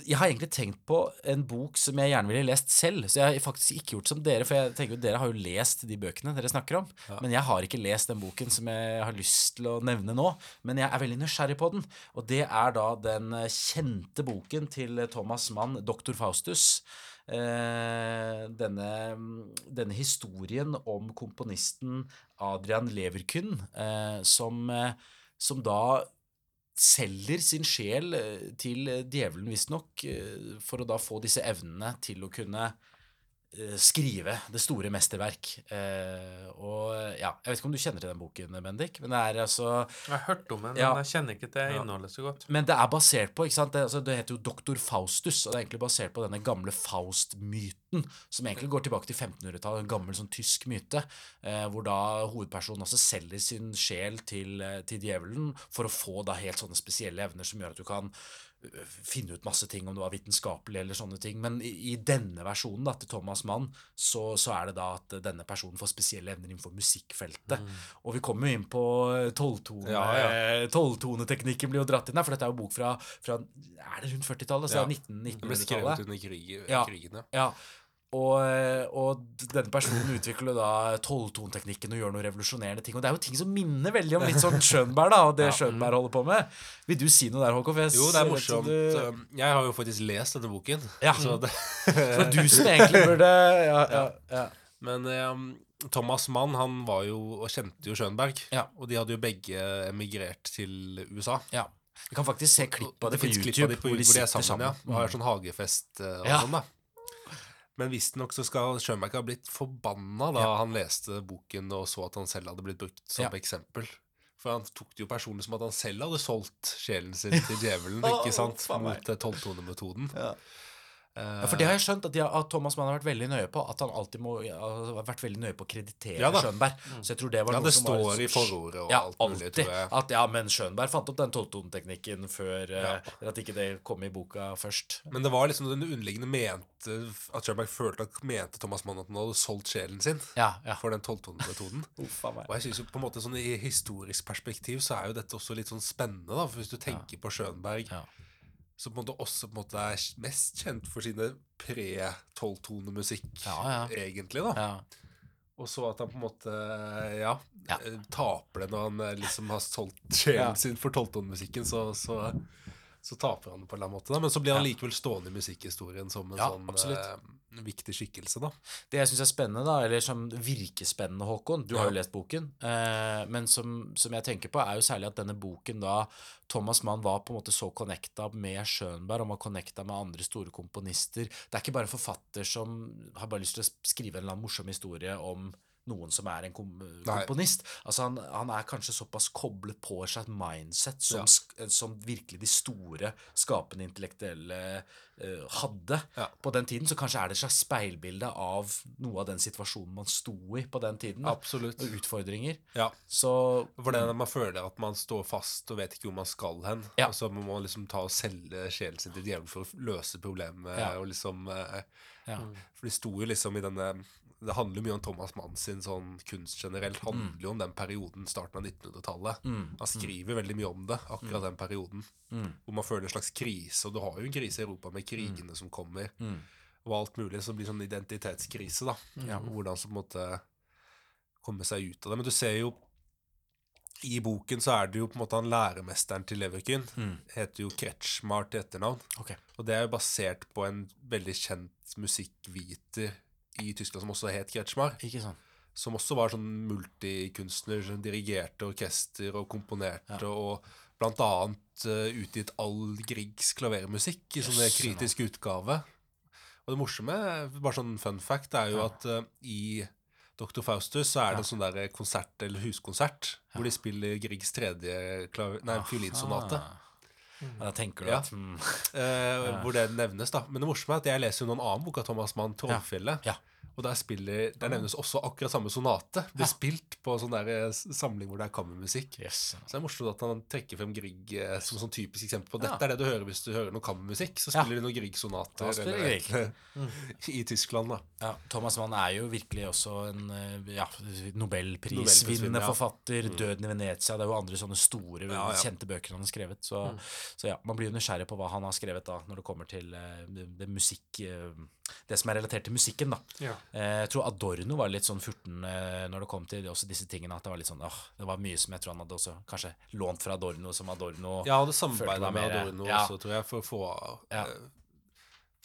Jeg har egentlig tenkt på en bok som jeg gjerne ville lest selv. Så jeg har faktisk ikke gjort som dere, for jeg tenker jo dere har jo lest de bøkene dere snakker om. Men jeg har ikke lest den boken som jeg har lyst til å nevne nå. Men jeg er veldig nysgjerrig på den. Og det er da den kjente boken til Thomas Mann, 'Doktor Faustus'. Eh, denne, denne historien om komponisten Adrian Leverkyn, eh, som, eh, som da selger sin sjel til djevelen, visstnok, for å da få disse evnene til å kunne skrive det store mesterverk. Eh, og ja, Jeg vet ikke om du kjenner til den boken, Bendik, men det er altså Jeg har hørt om den, Ja. men jeg kjenner ikke til innholdet så godt. Men det er basert på ikke sant? Det, altså, det heter jo Doktor Faustus, og det er egentlig basert på denne gamle Faust-myten, som egentlig går tilbake til 1500-tallet, en gammel sånn tysk myte, eh, hvor da hovedpersonen også selger sin sjel til, eh, til djevelen for å få da helt sånne spesielle evner som gjør at du kan finne ut masse ting, om det var vitenskapelig eller sånne ting. Men i, i denne versjonen da, til Thomas Mann, så, så er det da at denne personen får spesielle evner innenfor musikkfeltet. Og vi kommer jo inn på tolvtone, Ja, ja. tolvtoneteknikken blir jo dratt inn her, for dette er jo bok fra, fra Er det rundt 40-tallet? Så Ja. det er 19, Det ble skrevet under krig, Ja. krigen, ja. Ja. Og, eh, og denne personen utvikler da tolvtonteknikken og gjør noen revolusjonerende ting. Og det er jo ting som minner veldig om litt sånn Schönberg, da, og det Schönberg holder på med. Vil du si noe der, jeg Jo, det er morsomt. Du, Um, Jeg har jo faktisk lest denne boken. Ja. Så det, så det er du som egentlig burde Ja, ja, ja. men um, Thomas Mann han var jo, og kjente jo Schönberg. Ja. Og de hadde jo begge emigrert til USA. ja. Vi kan faktisk se klipp av det, på finnes klipp YouTube, på hvor de hvor de er sammen. sammen. Ja, og har sånn hagefest uh, og Ja. sånn, da. Men visstnok så skal Schönberg ha blitt forbanna da han leste boken og så at han selv hadde blitt brukt som Ja. eksempel. For han tok det jo personlig som at han selv hadde solgt sjelen sin til djevelen, ikke sant? Mot eh, tolvtonemetoden. Ja. Eh, Ja, for det har jeg skjønt at, har- at Thomas Mann har vært veldig nøye på. At han alltid må har vært veldig nøye på å kreditere Ja. Schönberg. Så jeg tror det var Ja, noe det som var står i forordet og ja, alt mulig, alltid. tror jeg. At ja, men Schönberg fant opp den tolvtoneteknikken før eh, Ja. uh, at ikke det kom i boka først. Men det var liksom den underliggende mente At Schönberg følte at mente Thomas Mann at han hadde solgt sjelen sin Ja, ja. for den tolvtonemetoden. Og jeg synes jo på en måte sånn I historisk perspektiv så er jo dette også litt sånn spennende. da For Hvis du tenker på Schönberg, Ja. Som på en måte også på en måte er mest kjent for sine pre-tolvtonemusikk, Ja, ja. egentlig. da Ja. Og så at han på en måte ja, eh, taper det når han eh, liksom har solgt sjelen sin for tolvtonemusikken, så, så, så taper han det på en eller annen måte. da Men så blir han likevel stående i musikkhistorien som en sånn absolutt. Viktig skikkelse. da Det jeg syns er spennende, da, eller som virker spennende, Håkon Du har jo lest boken. Eh, men som, som jeg tenker på, er jo særlig at denne boken da Thomas Mann var på en måte så connecta med Schönberg, og var connecta med andre store komponister. Det er ikke bare en forfatter som har bare lyst til å skrive en eller annen morsom historie om noen som er en kom komponist. Altså han, han, er kanskje såpass koblet på seg et mindset som, ja. som virkelig de store, skapende intellektuelle uh, hadde ja. på den tiden. Så kanskje er det et slags speilbilde av noe av den situasjonen man sto i på den tiden. Absolutt. Og utfordringer. Ja. Så, For det man føler at man står fast og vet ikke hvor man skal hen. Ja. Og så må man liksom ta og selge sjelen sin til djevelen for å løse problemet. Og liksom... Uh, ja. For de sto jo liksom i denne det handler mye om Thomas Mann sin sånn kunst generelt. handler jo om den perioden, starten av 1900-tallet. Mm. Han skriver veldig mye om det, akkurat den perioden. Mm. Hvor man føler en slags krise. Og du har jo en krise i Europa med krigene som kommer, Mm. og alt mulig. Så det blir sånn identitetskrise, da. Ja. Hvordan så på en måte komme seg ut av det. Men du ser jo i boken så er det jo på en måte han læremesteren til Leverkyn. Mm. Heter jo Kretschmar til etternavn. Okay. Og det er jo basert på en veldig kjent musikkviter i Tyskland som også het Kretschmar. Ikke sant? Som også var sånn multikunstner, som dirigerte orkester og komponerte, Ja. og blant annet uh, utgitt all Griegs klavermusikk i Jøss, kritisk utgave. Og det morsomme, bare sånn fun fact, er jo Ja. at uh, i Dr. Faustus så er det en sånn der konsert eller huskonsert hvor de spiller Griegs tredje klaver, nei, fiolinsonate. Ja, da tenker du Ja. at mm, uh, Hvor det nevnes, da. Men det morsomme er at jeg leser jo noen annen bok av Thomas Mann, 'Trollfjellet'. Ja. Og der, spiller, der nevnes også akkurat samme sonate. Blir spilt på sånn der eh, samling hvor det er kammermusikk. Yes. Så det er morsomt at han trekker frem Grieg eh, som sånn typisk eksempel på dette er det du hører hvis du hører noe kammermusikk. Så spiller de noen Grieg-sonater eller- Grieg. i Tyskland, da. Ja, Thomas Mann er jo virkelig også en eh, ja, nobelprisvinnende ja. Mm. 'Døden i Venezia'. Det er jo andre sånne store, Ja, ja. kjente bøker han har skrevet. Så, så ja, man blir jo nysgjerrig på hva han har skrevet da, når det kommer til eh, det, det musikk eh, Det som er relatert til musikken, da. Ja. Eh, jeg tror Adorno var litt sånn furten eh, når det kom til også disse tingene. At det var litt sånn åh, Det var mye som jeg tror han hadde også kanskje lånt fra Adorno, som Adorno Ja, Følte samarbeida med Adorno ja. også, tror jeg, for å få Ja. eh,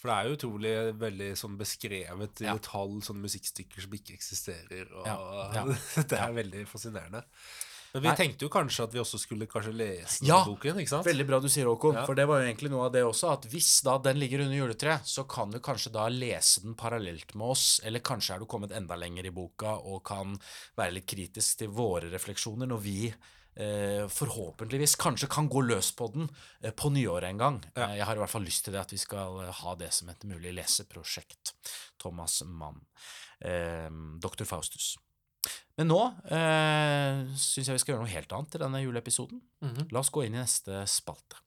For det er jo utrolig veldig sånn beskrevet i Ja. detalj sånne musikkstykker som ikke eksisterer, og ja. det er veldig fascinerende. Men vi Nei. tenkte jo kanskje at vi også skulle kanskje lese Ja, boken, ikke sant? Veldig bra du sier, Håkon. Ja. For det var jo egentlig noe av det også, at hvis da den ligger under juletreet, så kan du kanskje da lese den parallelt med oss, eller kanskje er du kommet enda lenger i boka og kan være litt kritisk til våre refleksjoner når vi eh, forhåpentligvis kanskje kan gå løs på den eh, på nyåret en gang. Ja. Eh, jeg har i hvert fall lyst til det, at vi skal eh, ha det som et mulig leseprosjekt. Thomas Mann. Eh, Dr. Faustus. Men nå eh, syns jeg vi skal gjøre noe helt annet i denne juleepisoden. Mhm. La oss gå inn i neste spalte.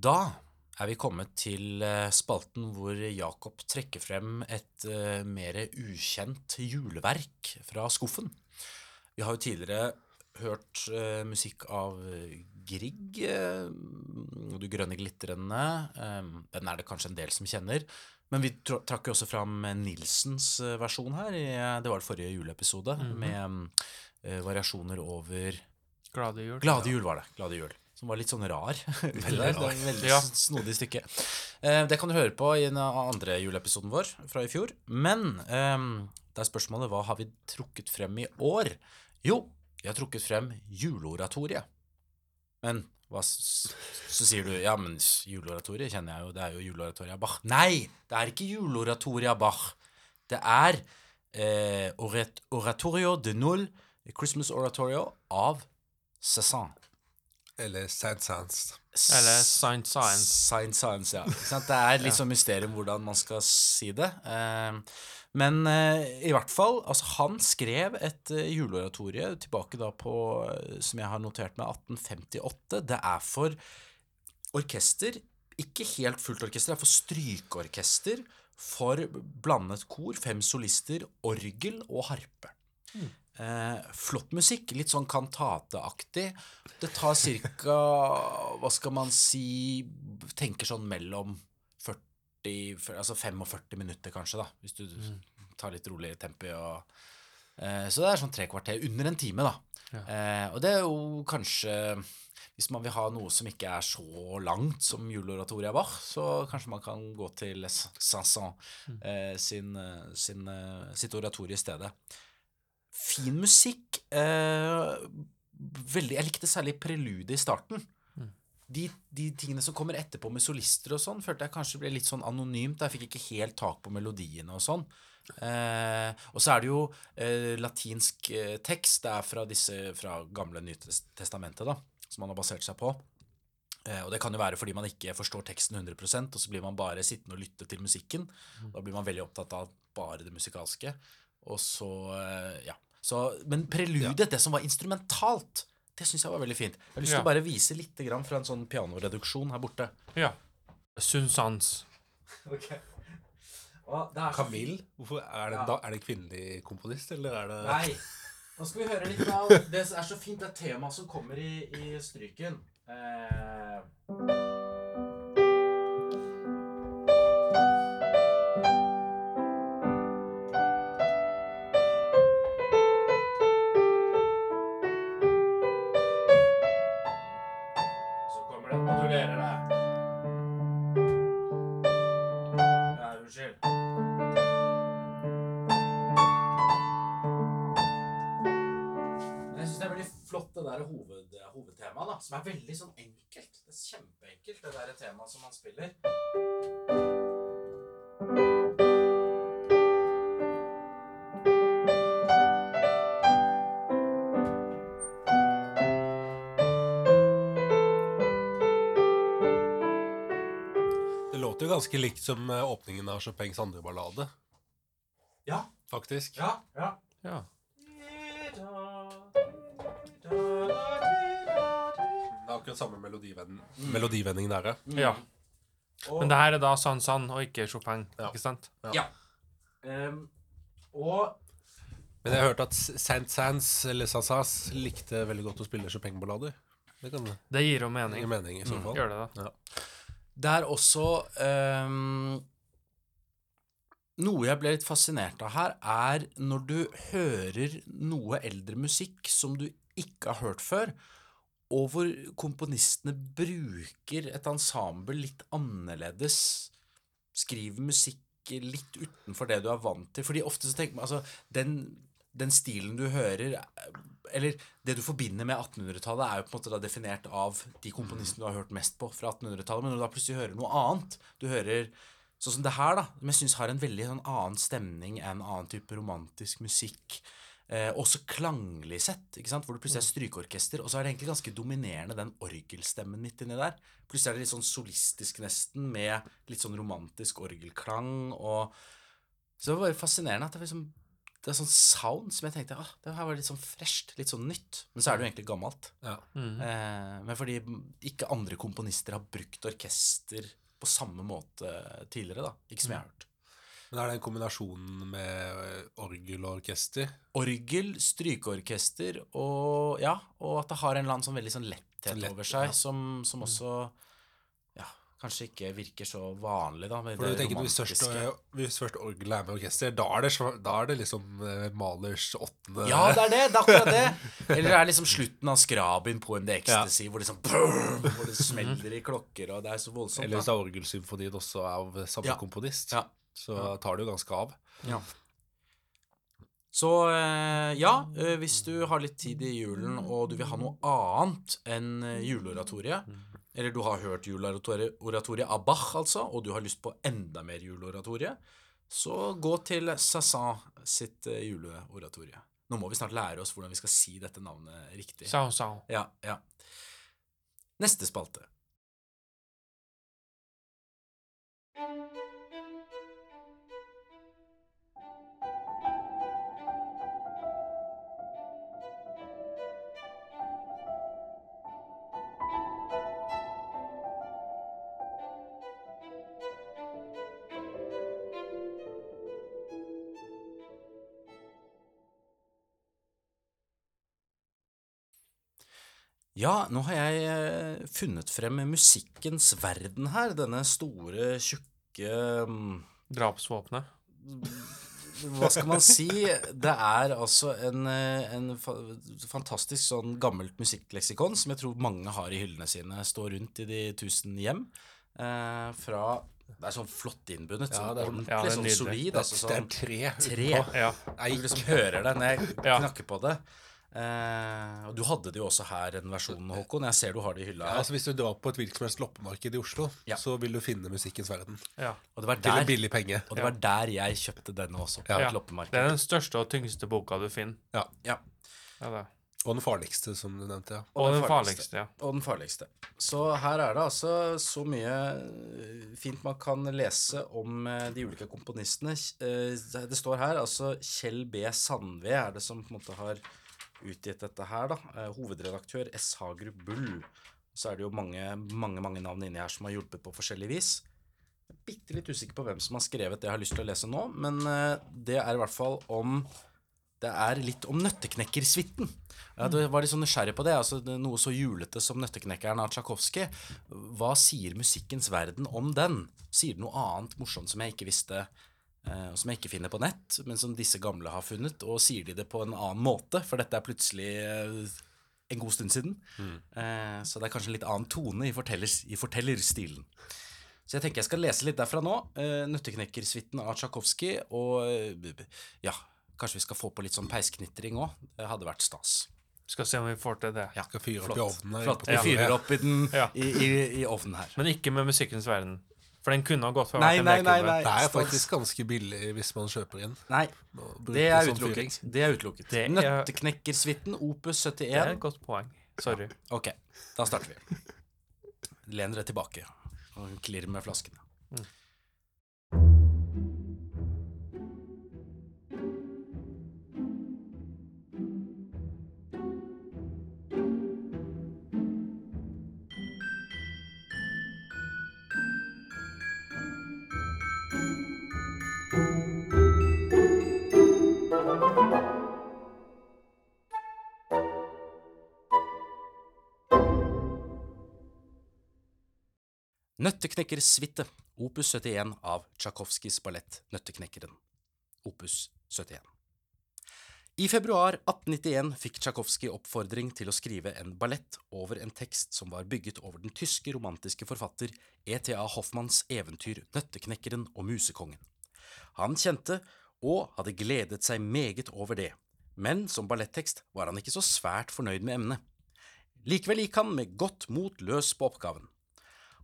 Da er vi kommet til eh, spalten hvor Jakob trekker frem et eh, mer ukjent juleverk fra skuffen. Vi har jo tidligere hørt eh, musikk av Grieg, Du grønne glitrende. den er det kanskje en del som kjenner. Men vi tr trakk jo også fram Nilsens versjon her. Det var det forrige juleepisode, med eh, variasjoner over Glade jul. Glade jul var det. Glade jul. Som var litt sånn rar. Veldig, rar. Det et veldig Ja. snodig stykke. Eh, det kan du høre på i den andre juleepisoden vår fra i fjor. Men eh, det er spørsmålet hva har vi trukket frem i år? Jo, vi har trukket frem juleoratoriet. Men hva, så sier du ja, men juleoratoriet kjenner jeg jo, det er jo juleoratoriet av Bach. Nei, det er ikke juleoratoriet av Bach. Det er eh, Oratorio de Null, Christmas Oratorio av Cézanne. Eller Saint Science. Eller Science Science. Science, science, ja. Ikke sant? Det er litt sånn mysterium hvordan man skal si det. Eh, men eh, i hvert fall, altså han skrev et uh, juleoratorie tilbake da på, eh, som jeg har notert meg, 1858. Det er for orkester, ikke helt fullt orkester, det er for strykeorkester, for blandet kor, fem solister, orgel og harpe. Eh, flott musikk, litt sånn kantateaktig. Det tar ca. Hva skal man si Tenker sånn mellom 40 Altså 45 minutter, kanskje, da. Hvis du tar litt rolig tempo. Og, eh, så det er sånn tre kvarter. Under en time, da. Eh, og det er jo kanskje Hvis man vil ha noe som ikke er så langt som juleoratoriet var Bach, så kanskje man kan gå til Sanson eh, sin, eh, sin, eh, sitt oratorie i stedet. Fin musikk. Eh, veldig, jeg likte særlig preludet i starten. De, de tingene som kommer etterpå med solister og sånn, følte jeg kanskje ble litt sånn anonymt. Jeg fikk ikke helt tak på melodiene og sånn. Eh, og så er det jo eh, latinsk eh, tekst. Det er fra disse fra gamle Nytestamentet, da, som man har basert seg på. Eh, og det kan jo være fordi man ikke forstår teksten 100% og så blir man bare sittende og lytte til musikken. Da blir man veldig opptatt av bare det musikalske. Og så, eh, ja. Så, men preludet, det som var instrumentalt, det syns jeg var veldig fint. Jeg har lyst til å bare vise litt grann fra en sånn pianoreduksjon her borte. Ja. Sunsans. Camille? Hvorfor er, det, Ja. da, er det kvinnelig komponist, eller er det Nei. Nå skal vi høre litt av Det er så fint, det temaet som kommer i, i stryken. Eh, jo som eh, åpningen av Chopins andre ballade, Ja, faktisk. ja, ja. Ja. Det er akkurat samme melodivend melodivending der, ja. ja. Men det her er da Sansan og ikke Chopin, Ja. ikke sant? ja. Ehm, og Men jeg har hørt at Saint-Sans eller Sasas likte veldig godt å spille Chopin-ballader. Det Det gir jo mening. mening i så fall. Gjør det da. Det er også um, Noe jeg ble litt fascinert av her, er når du hører noe eldre musikk som du ikke har hørt før, og hvor komponistene bruker et ensemble litt annerledes, skriver musikk litt utenfor det du er vant til. Fordi ofte så tenker man altså, den, den stilen du hører Eller det du forbinder med 1800-tallet, er jo på en måte da definert av de komponistene du har hørt mest på fra 1800-tallet. Men når du da plutselig hører noe annet Du hører sånn som det her, da, som jeg syns har en veldig sånn annen stemning enn annen type romantisk musikk. Eh, også klanglig sett, ikke sant? hvor det plutselig er strykeorkester. Og så er det egentlig ganske dominerende den orgelstemmen midt inni der. Plutselig er det litt sånn solistisk nesten, med litt sånn romantisk orgelklang. og Så det var bare fascinerende at det liksom det er sånn sound som jeg tenkte ah, det her var litt sånn fresht, litt sånn nytt. Men så er det jo egentlig gammelt. Ja. Mm. Eh, men fordi ikke andre komponister har brukt orkester på samme måte tidligere, da. Ikke som jeg har hørt. Men er det en kombinasjon med orgel og orkester? Orgel, strykeorkester og ja, og at det har en eller annen sånn veldig sånn letthet Sånn lett, over seg, ja. som, som også ja, kanskje ikke virker så vanlig, da. Med For du tenker hvis først, eh, hvis først orgelet er med orkester, da er det, da er det liksom eh, Malers åttende Ja, det er det! Det er akkurat det. Eller det er liksom slutten av skrabin på en Ecstasy, ja. hvor det sånn brrr, Hvor det smeller i klokker, og det er så voldsomt. Eller hvis det er orgelsymfonien også av samme Ja. komponist, Ja. så tar det jo ganske av. Ja. Så eh, ja, eh, hvis du har litt tid i julen, og du vil ha noe annet enn juleoratoriet, eller du har hørt juleoratoriet av Bach, altså, og du har lyst på enda mer juleoratorie, så gå til Sassan sitt eh, juleoratorie. Nå må vi snart lære oss hvordan vi skal si dette navnet riktig. Sao, sao. Ja, ja. Neste spalte. Ja, nå har jeg eh, funnet frem musikkens verden her. Denne store, tjukke mm, Drapsvåpenet. Hva skal man si? Det er altså en, eh, en fantastisk sånn gammelt musikkleksikon som jeg tror mange har i hyllene sine. Står rundt i de tusen hjem. Eh, fra Det er sånn flott innbundet. Ja, sånn det er ordentlig, ja, det er sånn solid. Det, sånn, det er tre. tre. Ja. Jeg liksom hører det når jeg knakker på det. Eh, og du hadde det jo også her, den versjonen, Håkon. Jeg ser du har det i hylla Ja, altså Hvis du drar på et hvilket som helst loppemarked i Oslo, Ja. så vil du finne musikkens verden. ja. Og det var Til en billig penge. og det var der jeg kjøpte denne også. På Ja. et loppemarked. Det er den største og tyngste boka du finner. Ja. Ja. Ja, det. Og den farligste, som du nevnte. ja. Og den farligste, ja. Og den farligste. Så her er det altså så mye eh, fint man kan lese om eh, de ulike komponistene. Eh, Det står her altså Kjell B. Sandve er det som på en måte har utgitt dette her, da. Eh, Hovedredaktør S. Hagerup Bull. Så er det jo mange, mange, mange navn inni her som har hjulpet på forskjellig vis. Jeg Bitte litt usikker på hvem som har skrevet det jeg har lyst til å lese nå, men eh, det er i hvert fall om det er litt om Nøtteknekkersuiten. Du var litt sånn nysgjerrig på det. altså Noe så julete som Nøtteknekkeren av Tsjajkovskij. Hva sier musikkens verden om den? Sier det noe annet morsomt som jeg ikke visste, og som jeg ikke finner på nett, men som disse gamle har funnet? Og sier de det på en annen måte? For dette er plutselig eh, en god stund siden. Mm. så det er kanskje en litt annen tone i, fortellers, i fortellerstilen. Så jeg tenker jeg skal lese litt derfra nå. Eh, Nøtteknekkersuiten av Tsjajkovskij. Og eh, ja, kanskje vi skal få på litt sånn peisknitring òg. Det hadde vært stas. Skal se om vi får til det. Ja, Skal fyre opp flott. i ovnen her. Flott. Vi fyrer opp i, den, Ja. i, i, i ovnen her. Men ikke med musikkens verden. For den kunne ha gått for Nei, en nei, nei, nei. Det er faktisk ganske billig hvis man kjøper inn. Nei, det er utelukket. Det er utelukket. Det er- Nøtteknekkersuiten, opus Det er et godt poeng. Sorry. Ok, da starter vi. Len dere tilbake og klirr med flaskene. Nøtteknekkersuite, opus 71 av Tsjajkovskijs ballett Nøtteknekkeren, opus 71. I februar 1891 fikk Tsjajkovskij oppfordring til å skrive en ballett over en tekst som var bygget over den tyske romantiske forfatter E.T.A. Hoffmanns eventyr Nøtteknekkeren og musekongen. Han kjente og hadde gledet seg meget over det, men som ballettekst var han ikke så svært fornøyd med emnet. Likevel gikk han med godt mot løs på oppgaven.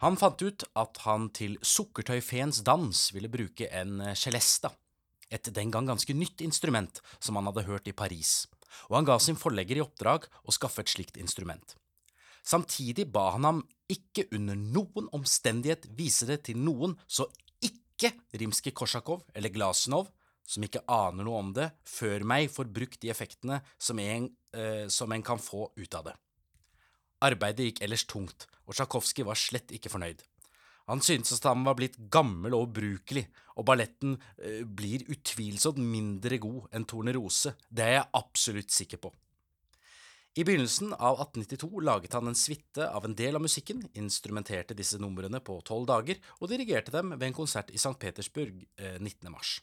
Han fant ut at han til Sukkertøyfeens dans ville bruke en celesta, et den gang ganske nytt instrument som han hadde hørt i Paris, og han ga sin forlegger i oppdrag å skaffe et slikt instrument. Samtidig ba han ham ikke under noen omstendighet vise det til noen, så ikke Rimskij-Korsakov eller Glasenov, som ikke aner noe om det, før meg får brukt de effektene som en, eh, som en kan få ut av det. Arbeidet gikk ellers tungt, og Tsjajkovskij var slett ikke fornøyd. Han syntes at han var blitt gammel og ubrukelig, og balletten eh, blir utvilsomt mindre god enn Tornerose, det er jeg absolutt sikker på. I begynnelsen av 1892 laget han en suite av en del av musikken, instrumenterte disse numrene på tolv dager og dirigerte dem ved en konsert i St. Petersburg eh, 19. mars.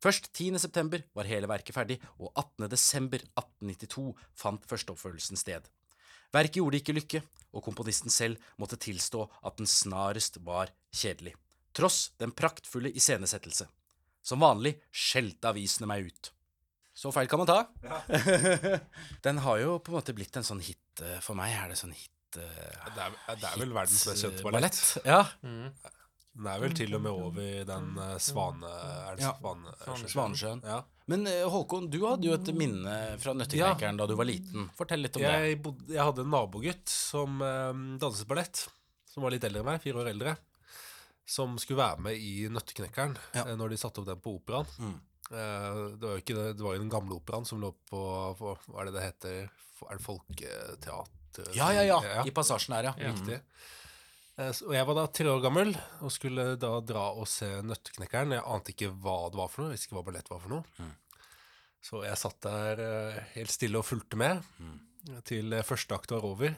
Først 10. september var hele verket ferdig, og 18. desember 1892 fant førsteoppførelsen sted. Verket gjorde ikke lykke, og komponisten selv måtte tilstå at den snarest var kjedelig, tross den praktfulle iscenesettelse. Som vanlig skjelte avisene meg ut. Så feil kan man ta. Den har jo på en måte blitt en sånn hit eh, For meg er det sånn hit eh, Det er, det er vel verdens mest kjente ballett. Ja. Den er vel til og med over den eh, svane... Er det Ja. svane... Svanesjøen. Ja. Men eh, Håkon, du hadde jo et minne fra Nøtteknekkeren da du var liten. Fortell litt om det. Jeg, bodde, jeg hadde en nabogutt som eh, danset ballett, som var litt eldre enn meg, fire år eldre, som skulle være med i Nøtteknekkeren Ja. eh, når de satte opp den på operaen. Mm. Eh, det var jo ikke det, det var jo den gamle operaen som lå på, på Hva er det det heter? Er det Folketeater? Ja, ja, ja. I passasjen her, ja. Ja. Riktig. Så- Og jeg var da tre år gammel og skulle da dra og se Nøtteknekkeren. Jeg ante ikke hva det var for noe. Jeg visste ikke hva ballett var for noe. Så jeg satt der eh, helt stille og fulgte med til eh, første akt var over.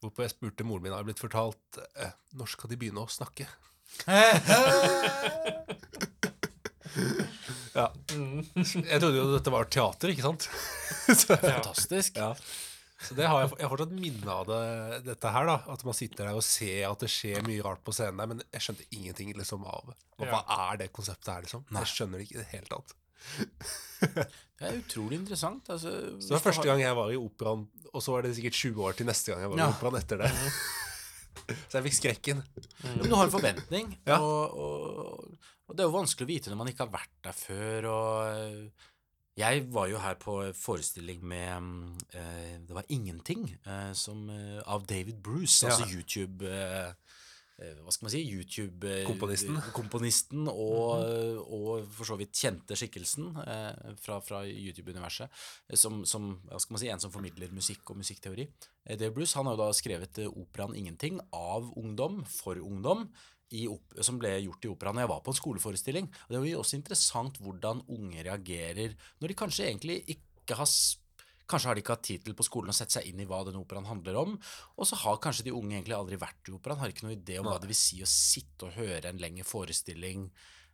Hvorpå jeg spurte moren min har blitt fortalt eh, når skal de begynne å snakke. ja. Jeg trodde jo dette var teater, ikke sant? Så, Fantastisk. ja. Så det har jeg, jeg har fortsatt minne av det, dette her, da. At man sitter der og ser at det skjer mye rart på scenen der, men jeg skjønte ingenting liksom av hva, hva er det konseptet her, liksom. Jeg skjønner det ikke i det hele tatt. Det er utrolig interessant. Altså, Så det var første gang jeg var i operaen, og så var det sikkert 20 år til neste gang jeg var Ja. i operaen etter det. Så jeg fikk skrekken. Men du har en forventning, Ja. og, og, og det er jo vanskelig å vite når man ikke har vært der før. Og jeg var jo her på forestilling med eh, Det var ingenting eh, som, eh, av David Bruce, Ja. altså YouTube eh, eh, hva skal man si, YouTube-komponisten Komponisten. komponisten og, og for så vidt kjente skikkelsen eh, fra, fra YouTube-universet, eh, som, som hva skal man si, en som formidler musikk og musikkteori. David Bruce han har jo da skrevet eh, operaen 'Ingenting' av ungdom for ungdom. Som ble gjort i operaen jeg var på en skoleforestilling. Og Det var jo også interessant hvordan unge reagerer når de kanskje egentlig ikke har Kanskje har de ikke hatt tid til på skolen å sette seg inn i hva denne operaen handler om. Og så har kanskje de unge egentlig aldri vært i operaen, har ikke noe idé om hva det vil si å sitte og høre en lengre forestilling.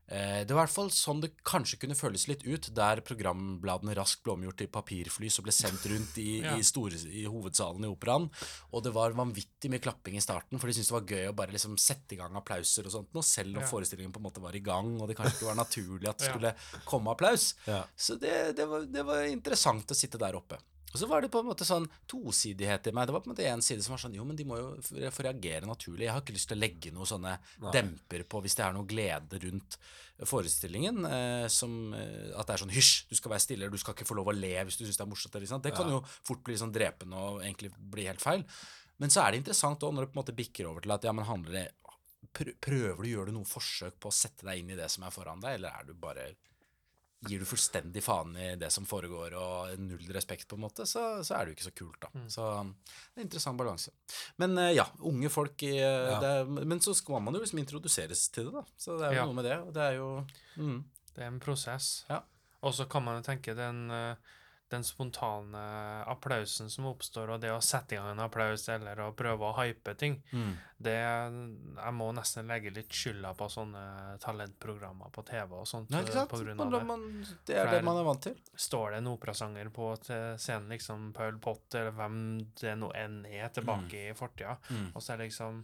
Eh, Det var i hvert fall sånn det kanskje kunne føles litt ut, der programbladene raskt ble omgjort til papirfly som ble sendt rundt i, Ja. i, store, i hovedsalen i operaen. Og det var vanvittig mye klapping i starten, for de syntes det var gøy å bare liksom sette i gang applauser og sånt, nå, selv om Ja. forestillingen på en måte var i gang, og det kanskje ikke var naturlig at det skulle komme applaus. Ja. Så det, det, var, det var interessant å sitte der oppe. Og så var det på en måte sånn tosidighet i meg. Det var på en måte en side som var sånn Jo, men de må jo få reagere naturlig. Jeg har ikke lyst til å legge noe sånne demper på hvis det er noe glede rundt forestillingen. Eh, som eh, at det er sånn hysj, du skal være stille, du skal ikke få lov å le hvis du syns det er morsomt. Eller, sant? Det kan jo fort bli sånn drepende og egentlig bli helt feil. Men så er det interessant òg når det på en måte bikker over til at ja, men handler det Prøver du, gjør du noe forsøk på å sette deg inn i det som er foran deg, eller er du bare gir du fullstendig faen i det som foregår, og null respekt, på en måte, så, så er det jo ikke så kult, da. Så det er en interessant balanse. Men eh, ja, unge folk i ja. det, Men så skal man jo liksom introduseres til det, da. Så det er jo Ja. noe med det. Og det er jo mm, Det er en prosess. Ja. Og så kan man jo tenke den, eh, den spontane applausen som oppstår, og det å sette i gang en applaus eller å prøve å hype ting, mm. det Jeg må nesten legge litt skylda på sånne talentprogrammer på TV og sånt. Nei, ikke sant? På grunn av det. man, det er For det man er vant til. Står det en operasanger på scenen, liksom Paul Pott, eller hvem det nå enn er, tilbake i fortida, Mm. og så er det liksom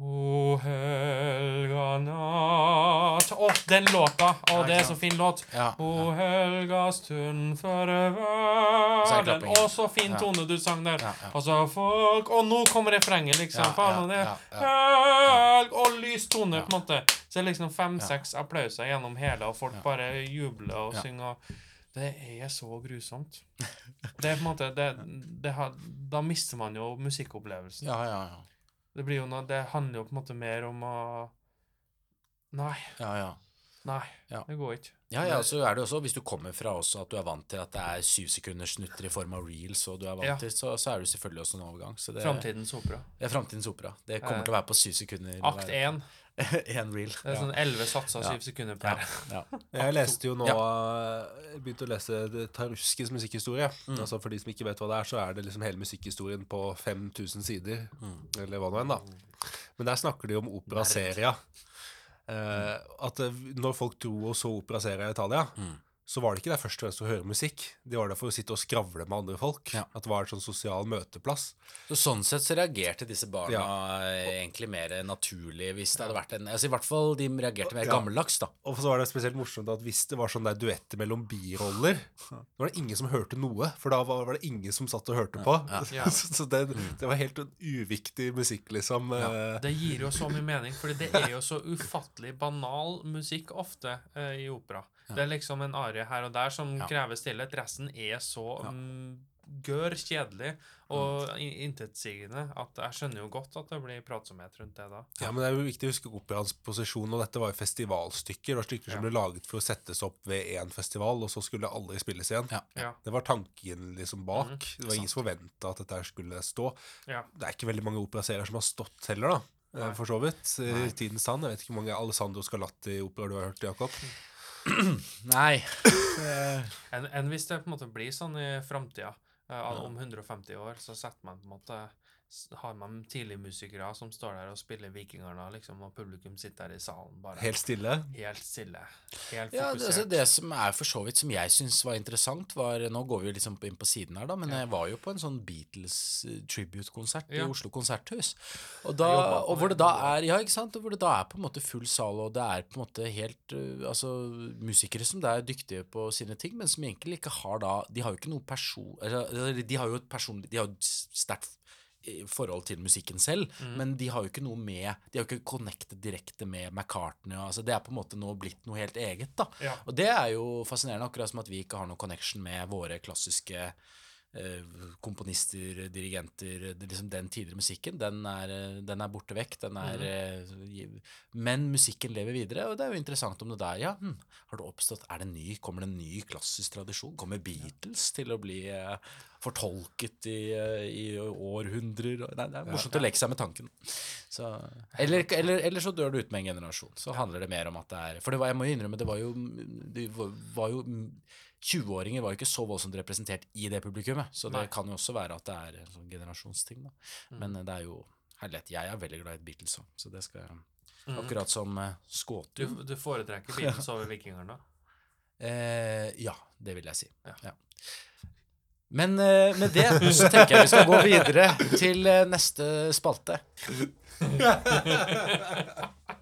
O helga natt Å, den låta! Å, oh, det er så fin låt! Ja, O helga stund for er verden. Å, så fin tone du sang der! Ja, ja. Og så folk Og nå kommer refrenget, liksom. Ja, Faen, ja, det ja, Helg Og lys tone, på en måte. Så det er liksom fem-seks applauser gjennom hele, og folk bare jubler og synger. Det er så grusomt. Det er på en måte det, det har, Da mister man jo musikkopplevelsen. Ja, ja, ja. Det blir jo noe Det handler jo på en måte mer om å Nei. ja, ja. Nei. Ja. Det går ikke. Ja, ja, så er det også, Hvis du kommer fra også at du er vant til at det er syv sekunders snutter i form av reels, og du er vant Ja. til, så, så er du selvfølgelig også en overgang. Så det, Framtidens opera. det er framtidens opera. Det kommer Eh, til å være på syv sekunder. Akt én. Én reel. Det er sånn elleve satser, Ja. syv sekunder per. Ja. Jeg leste jo nå Ja. Jeg begynte å lese Taruskis musikkhistorie. Mm. Altså For de som ikke vet hva det er, så er det liksom hele musikkhistorien på 5000 sider. Mm. Eller hva nå enn, da. Men der snakker de om opera seria. Eh, at eh, når folk dro og så opera seria i Italia, Mm. Så var det ikke der først og fremst for å høre musikk. De var der for å sitte og skravle med andre folk. Ja. At det var et sånn sosial møteplass. Så sånn sett så reagerte disse barna Ja. eh, egentlig mer naturlig hvis det hadde vært en Altså i hvert fall de reagerte mer Ja. gammeldags, da. Og så var det spesielt morsomt at hvis det var sånn der duetter mellom biroller, da var det ingen som hørte noe, for da var, det ingen som satt og hørte på. Ja. så så det, det var helt en uviktig musikk, liksom. eh, Det gir jo så mye mening, for det er jo så ufattelig banal musikk ofte eh, i opera. Det er liksom en arie her og der som krever stillhet. Resten er så mm, gør kjedelig og i- intetsigende at jeg skjønner jo godt at det blir pratsomhet rundt det da. Ja, men det er jo viktig å huske operaens posisjon, og dette var jo festivalstykker. Det var stykker som Ja. ble laget for å settes opp ved én festival, og så skulle det aldri spilles igjen. Ja. Ja. Det var tanken liksom bak. Mm. Det var ingen som forventa at dette skulle stå. Ja. Det er ikke veldig mange operaserier som har stått heller, da. eh, Nei. For så vidt. I tidens tann. Jeg vet ikke hvor mange Alessandro Scalatti-operaer du har hørt, Jakob. Nei. Enn en hvis det på en måte blir sånn i framtida. om 150 år så setter man på en måte har man tidligmusikere som står der og spiller Vikingarna, liksom, og publikum sitter der i salen bare Helt stille. helt stille. Helt Ja, det, altså det som er for så vidt som jeg syns var interessant, var Nå går vi liksom inn på siden her, da, men Ja. jeg var jo på en sånn Beatles tribute-konsert Ja. i Oslo konserthus. Og, da, og hvor det. da er Ja, ikke sant? Og hvor det da er på en måte full sal, og det er på en måte helt uh, Altså musikere som det er dyktige på sine ting, men som egentlig ikke har da De har jo ikke noe person... Eller de har jo et personlig De har jo sterkt forhold til musikken selv, Mm. men de har jo ikke noe med De har jo ikke connectet direkte med McCartney. Altså, det er på en måte nå blitt noe helt eget, da. Ja. Og det er jo fascinerende, akkurat som at vi ikke har noen connection med våre klassiske komponister, dirigenter det, er liksom Den tidligere musikken, den er, eh, den er borte vekk. Den er, mm. men musikken lever videre, og det er jo interessant om det der Ja, hm, har det oppstått Er det ny, Kommer det en ny klassisk tradisjon? Kommer Beatles til å bli eh, fortolket i, eh, i århundrer? Nei, det er morsomt å leke seg med tanken. Så, eller, eller, eller så dør du ut med en generasjon. Så handler det mer om at det er For det var, jeg må innrømme, det var jo, det var jo 20-åringer var jo ikke så voldsomt representert i det publikummet, så det Nei. kan jo også være at det er en sånn generasjonsting. da. Men eh, det er jo herlighet. Jeg er veldig glad i Beatles òg, så det skal jeg Akkurat som eh, Du, Skåtu. du foretrekker Beatles over Vikingerne? Eh, ja, det vil jeg si. Ja. Ja. Men eh, med det så tenker jeg vi skal gå videre til neste spalte.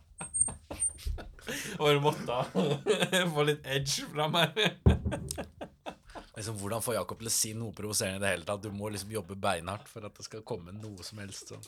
Over måtte Få litt edge fra meg. Liksom, hvordan får Jakob til å si noe provoserende i det hele tatt? Du må liksom jobbe beinhardt for at det skal komme noe som helst. Sånn.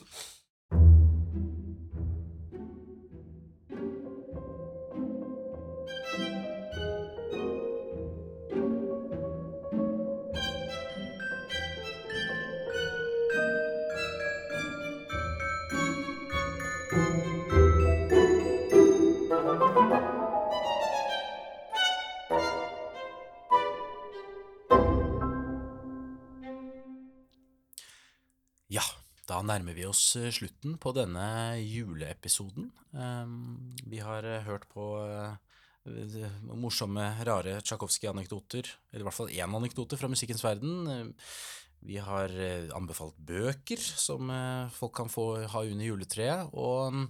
Vi oss eh, slutten på denne juleepisoden. Um, vi har eh, hørt på eh, morsomme, rare Tsjajkovskij-anekdoter, eller i hvert fall én anekdote fra musikkens verden. Eh, Vi har anbefalt bøker som folk kan få ha under juletreet. Og mm,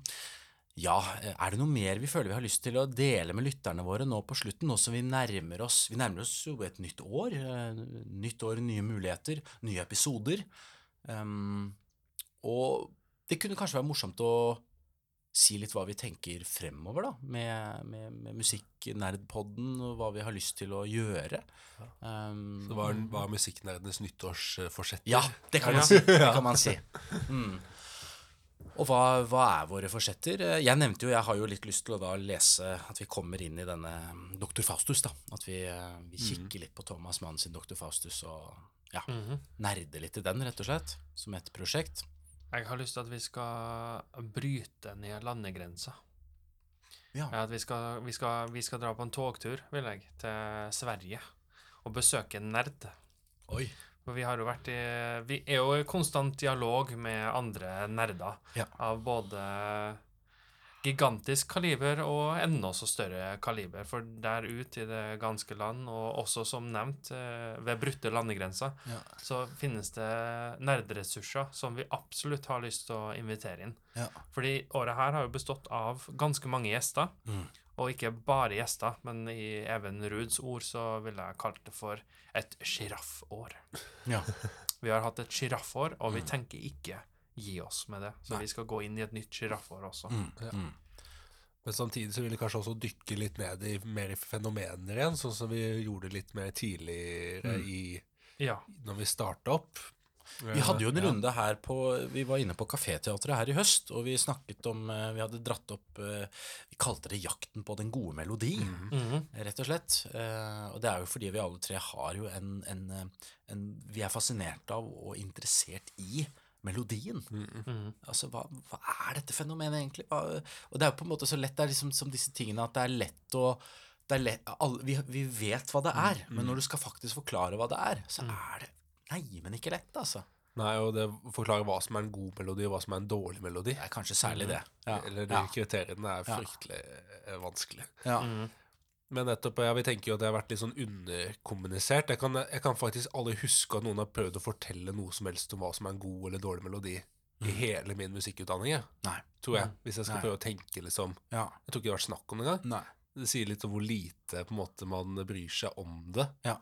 ja, er det noe mer vi føler vi har lyst til å dele med lytterne våre nå på slutten, nå som vi nærmer oss Vi nærmer oss jo et nytt år. Nytt år, nye muligheter, nye episoder. Um, og det kunne kanskje være morsomt å si litt hva vi tenker fremover, da, med, med, med Musikknerdpodden, og hva vi har lyst til å gjøre. Um, Så hva er, hva er musikknerdenes nyttårsforsett. ja, det kan man si. Kan man si. Mm. Og hva, hva er våre forsetter? Jeg nevnte jo, jeg har jo litt lyst til å da lese at vi kommer inn i denne Dr. Faustus, da. At vi, eh, vi kikker litt på Thomas Mann sin Dr. Faustus og ja, nerde litt i den, rett og slett. Som et prosjekt. Jeg har lyst til at vi skal bryte ned landegrensa. Ja. At vi skal, vi, skal, vi skal dra på en togtur, vil jeg, til Sverige. Og besøke en Nerd. Oi. For vi har jo vært i Vi er jo i konstant dialog med andre nerder. Ja. Av både gigantisk kaliber og enda så større kaliber. For der ute i det ganske land, og også som nevnt eh, ved brutte landegrenser, Ja. så finnes det nerderessurser som vi absolutt har lyst til å invitere inn. Ja. Fordi året her har jo bestått av ganske mange gjester. Mm. Og ikke bare gjester, men i Even Ruds ord så ville jeg kalt det for et sjiraffår. Ja. Vi har hatt et sjiraffår, og vi tenker ikke gi oss med det. Så Nei. vi skal gå inn i et nytt sjiraffår også. Mm. Ja. Mm. Men samtidig så vil det kanskje også dykke litt ned i mer i fenomener igjen, sånn som vi gjorde litt mer tidligere Mm. i Ja. når vi starta opp. Vi hadde jo en Ja. runde her på Vi var inne på Kaféteatret her i høst, og vi snakket om eh, Vi hadde dratt opp eh, Vi kalte det 'Jakten på den gode melodi', Mhm. rett og slett. Eh, Og det er jo fordi vi alle tre har jo en, en, eh, en Vi er fascinert av og interessert i melodien. Mhm. Altså, hva, hva er dette fenomenet egentlig? Hva, og det er jo på en måte så lett, det er liksom som disse tingene at det er lett å det er lett, alle, vi, vi vet hva det er, men når du skal faktisk forklare hva det er, så er det Nei, men ikke lett, altså. Nei, og det forklarer hva som er en god melodi, og hva som er en dårlig melodi. Det er kanskje særlig det. Ja. Eller de ja. kriteriene er fryktelig ja. vanskelig. Ja. Men nettopp, ja, vi tenker jo at det har vært litt sånn underkommunisert. Jeg kan, jeg kan faktisk aldri huske at noen har prøvd å fortelle noe som helst om hva som er en god eller dårlig melodi i hele min musikkutdanning, jeg, Nei. tror jeg. Hvis jeg skal Nei. prøve å tenke liksom Ja. Jeg tror ikke det har vært snakk om det engang. Nei. Det sier litt om hvor lite på en måte man bryr seg om det. Ja.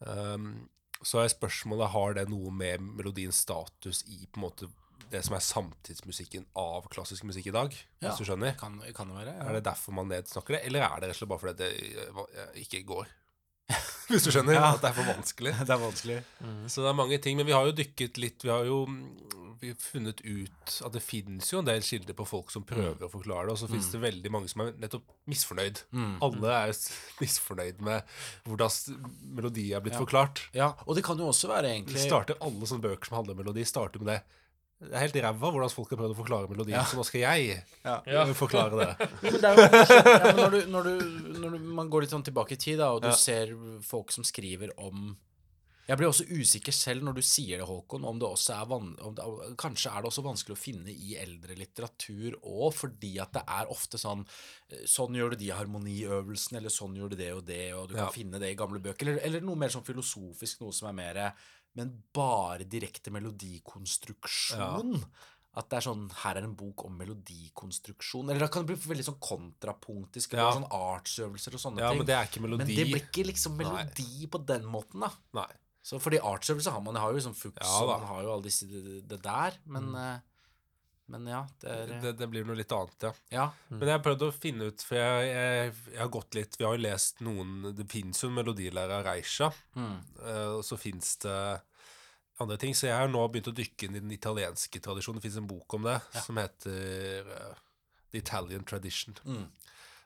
Um, så er spørsmålet har det noe med melodiens status i på en måte det som er samtidsmusikken av klassisk musikk i dag, Ja. hvis du skjønner? Kan, kan det være? Er det derfor man nedsnakker det, eller er det rett og slett bare fordi det eh, ikke går? Hvis du skjønner? Ja. At det er for vanskelig. det er vanskelig. Så det er mange ting, men vi har jo dykket litt Vi har jo mm, vi har funnet ut at det finnes jo en del kilder på folk som prøver å forklare det, og så finnes det veldig mange som er nettopp misfornøyd. Mm. Alle er misfornøyd med hvordan melodi er blitt Ja. forklart. Ja, og det kan jo også være egentlig egentlig starter Alle sånne bøker som handler om melodi, starter med det. Det er helt ræva hvordan folk har prøvd å forklare melodien, Ja. så nå skal jeg Ja. Forklare det. Men det er jo ja, når, du, når, du, når du, man går litt sånn tilbake i tid, da, og du Ja. ser folk som skriver om Jeg blir også usikker selv når du sier det, Håkon, om det også er van, om det, Kanskje er det også vanskelig å finne i eldre litteratur òg, fordi at det er ofte sånn eh, Sånn gjør du de harmoniøvelsene, eller sånn gjør du det og det, og du Ja. kan finne det i gamle bøker. Eller, eller noe mer sånn filosofisk, noe som er mer Men bare direkte melodikonstruksjon. At det er sånn Her er en bok om melodikonstruksjon. Eller da kan det bli veldig sånn kontrapunktisk. Ja. sånn artsøvelser og sånne Ja, ting. men det er ikke melodi. Men det blir ikke liksom melodi på den måten, da. Nei. Så fordi artsøvelser har man har jo liksom Fuchs, Ja og man har jo alle disse det, der. Men, eh, men ja, det er Det, det blir noe litt annet, ja. Ja. Men jeg har prøvd å finne ut, for jeg, jeg, jeg har gått litt Vi har jo lest noen Det fins jo en melodilærer av Reisha, Mm. eh, og så fins det andre ting. Så jeg har nå begynt å dykke inn i den italienske tradisjonen. Det fins en bok om det Ja. som heter uh, The Italian Tradition. Mm.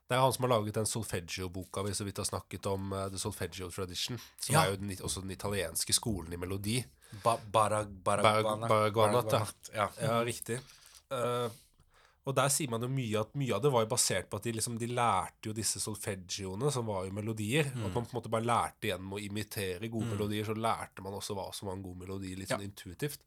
Det er han som har laget den solfeggio-boka vi så vidt har snakket om, Uh, The Solfeggio Tradition. Som Ja. er jo den, også den italienske skolen i melodi. Ba, bara, baraguana. Barag- Baraguanat, ja. ja. Ja, riktig. Eh, og der sier man jo mye at mye av det var jo basert på at de liksom de lærte jo disse solfeggioene, som var jo melodier. Mm. At man på en måte bare lærte gjennom å imitere gode melodier, så lærte man også hva som var en god melodi, litt sånn intuitivt.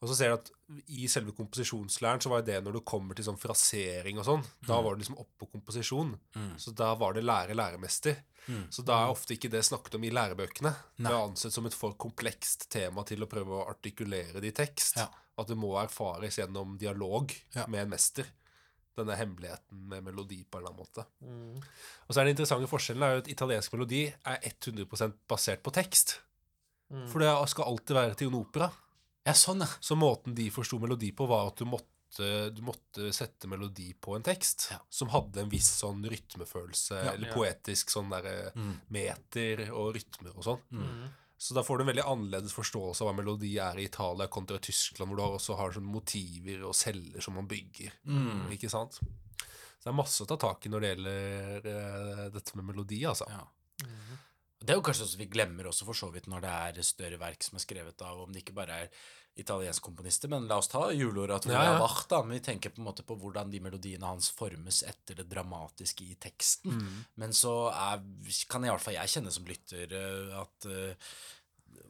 Og så ser du at i selve komposisjonslæren så var det når du kommer til sånn frasering og sånn, da var det liksom oppå komposisjon. Mm. Så da var det lære-læremester. Mm. Så da er ofte ikke det snakket om i lærebøkene. Det er ansett som et for komplekst tema til å prøve å artikulere det i tekst. Ja. At det må erfares gjennom dialog Ja. med en mester. Denne hemmeligheten med melodi på en eller annen måte. Mm. Og så er den interessante forskjellen er jo at italiensk melodi er 100% basert på tekst. Mm. For det skal alltid være til en opera. Ja, sånn, ja. Så måten de forsto melodi på, var at du måtte, du måtte sette melodi på en tekst Ja. som hadde en viss sånn rytmefølelse, Ja. eller Ja. poetisk sånn derre Mm. meter og rytmer og sånn. Mm. Så da får du en veldig annerledes forståelse av hva melodi er i Italia kontra Tyskland, hvor du også har sånne motiver og celler som man bygger. Mm. Ikke sant? Så det er masse å ta tak i når det gjelder uh, dette med melodi, altså. ja. Mm. Det er jo kanskje også vi glemmer også for så vidt når det er større verk som er skrevet av, om det ikke bare er italienske komponister, men la oss ta juleoratoriet Ja, ja. av Bach, da. Men vi tenker på en måte på hvordan de melodiene hans formes etter det dramatiske i teksten. Mm. Men så er, kan i hvert fall jeg kjenne som lytter eh, at uh,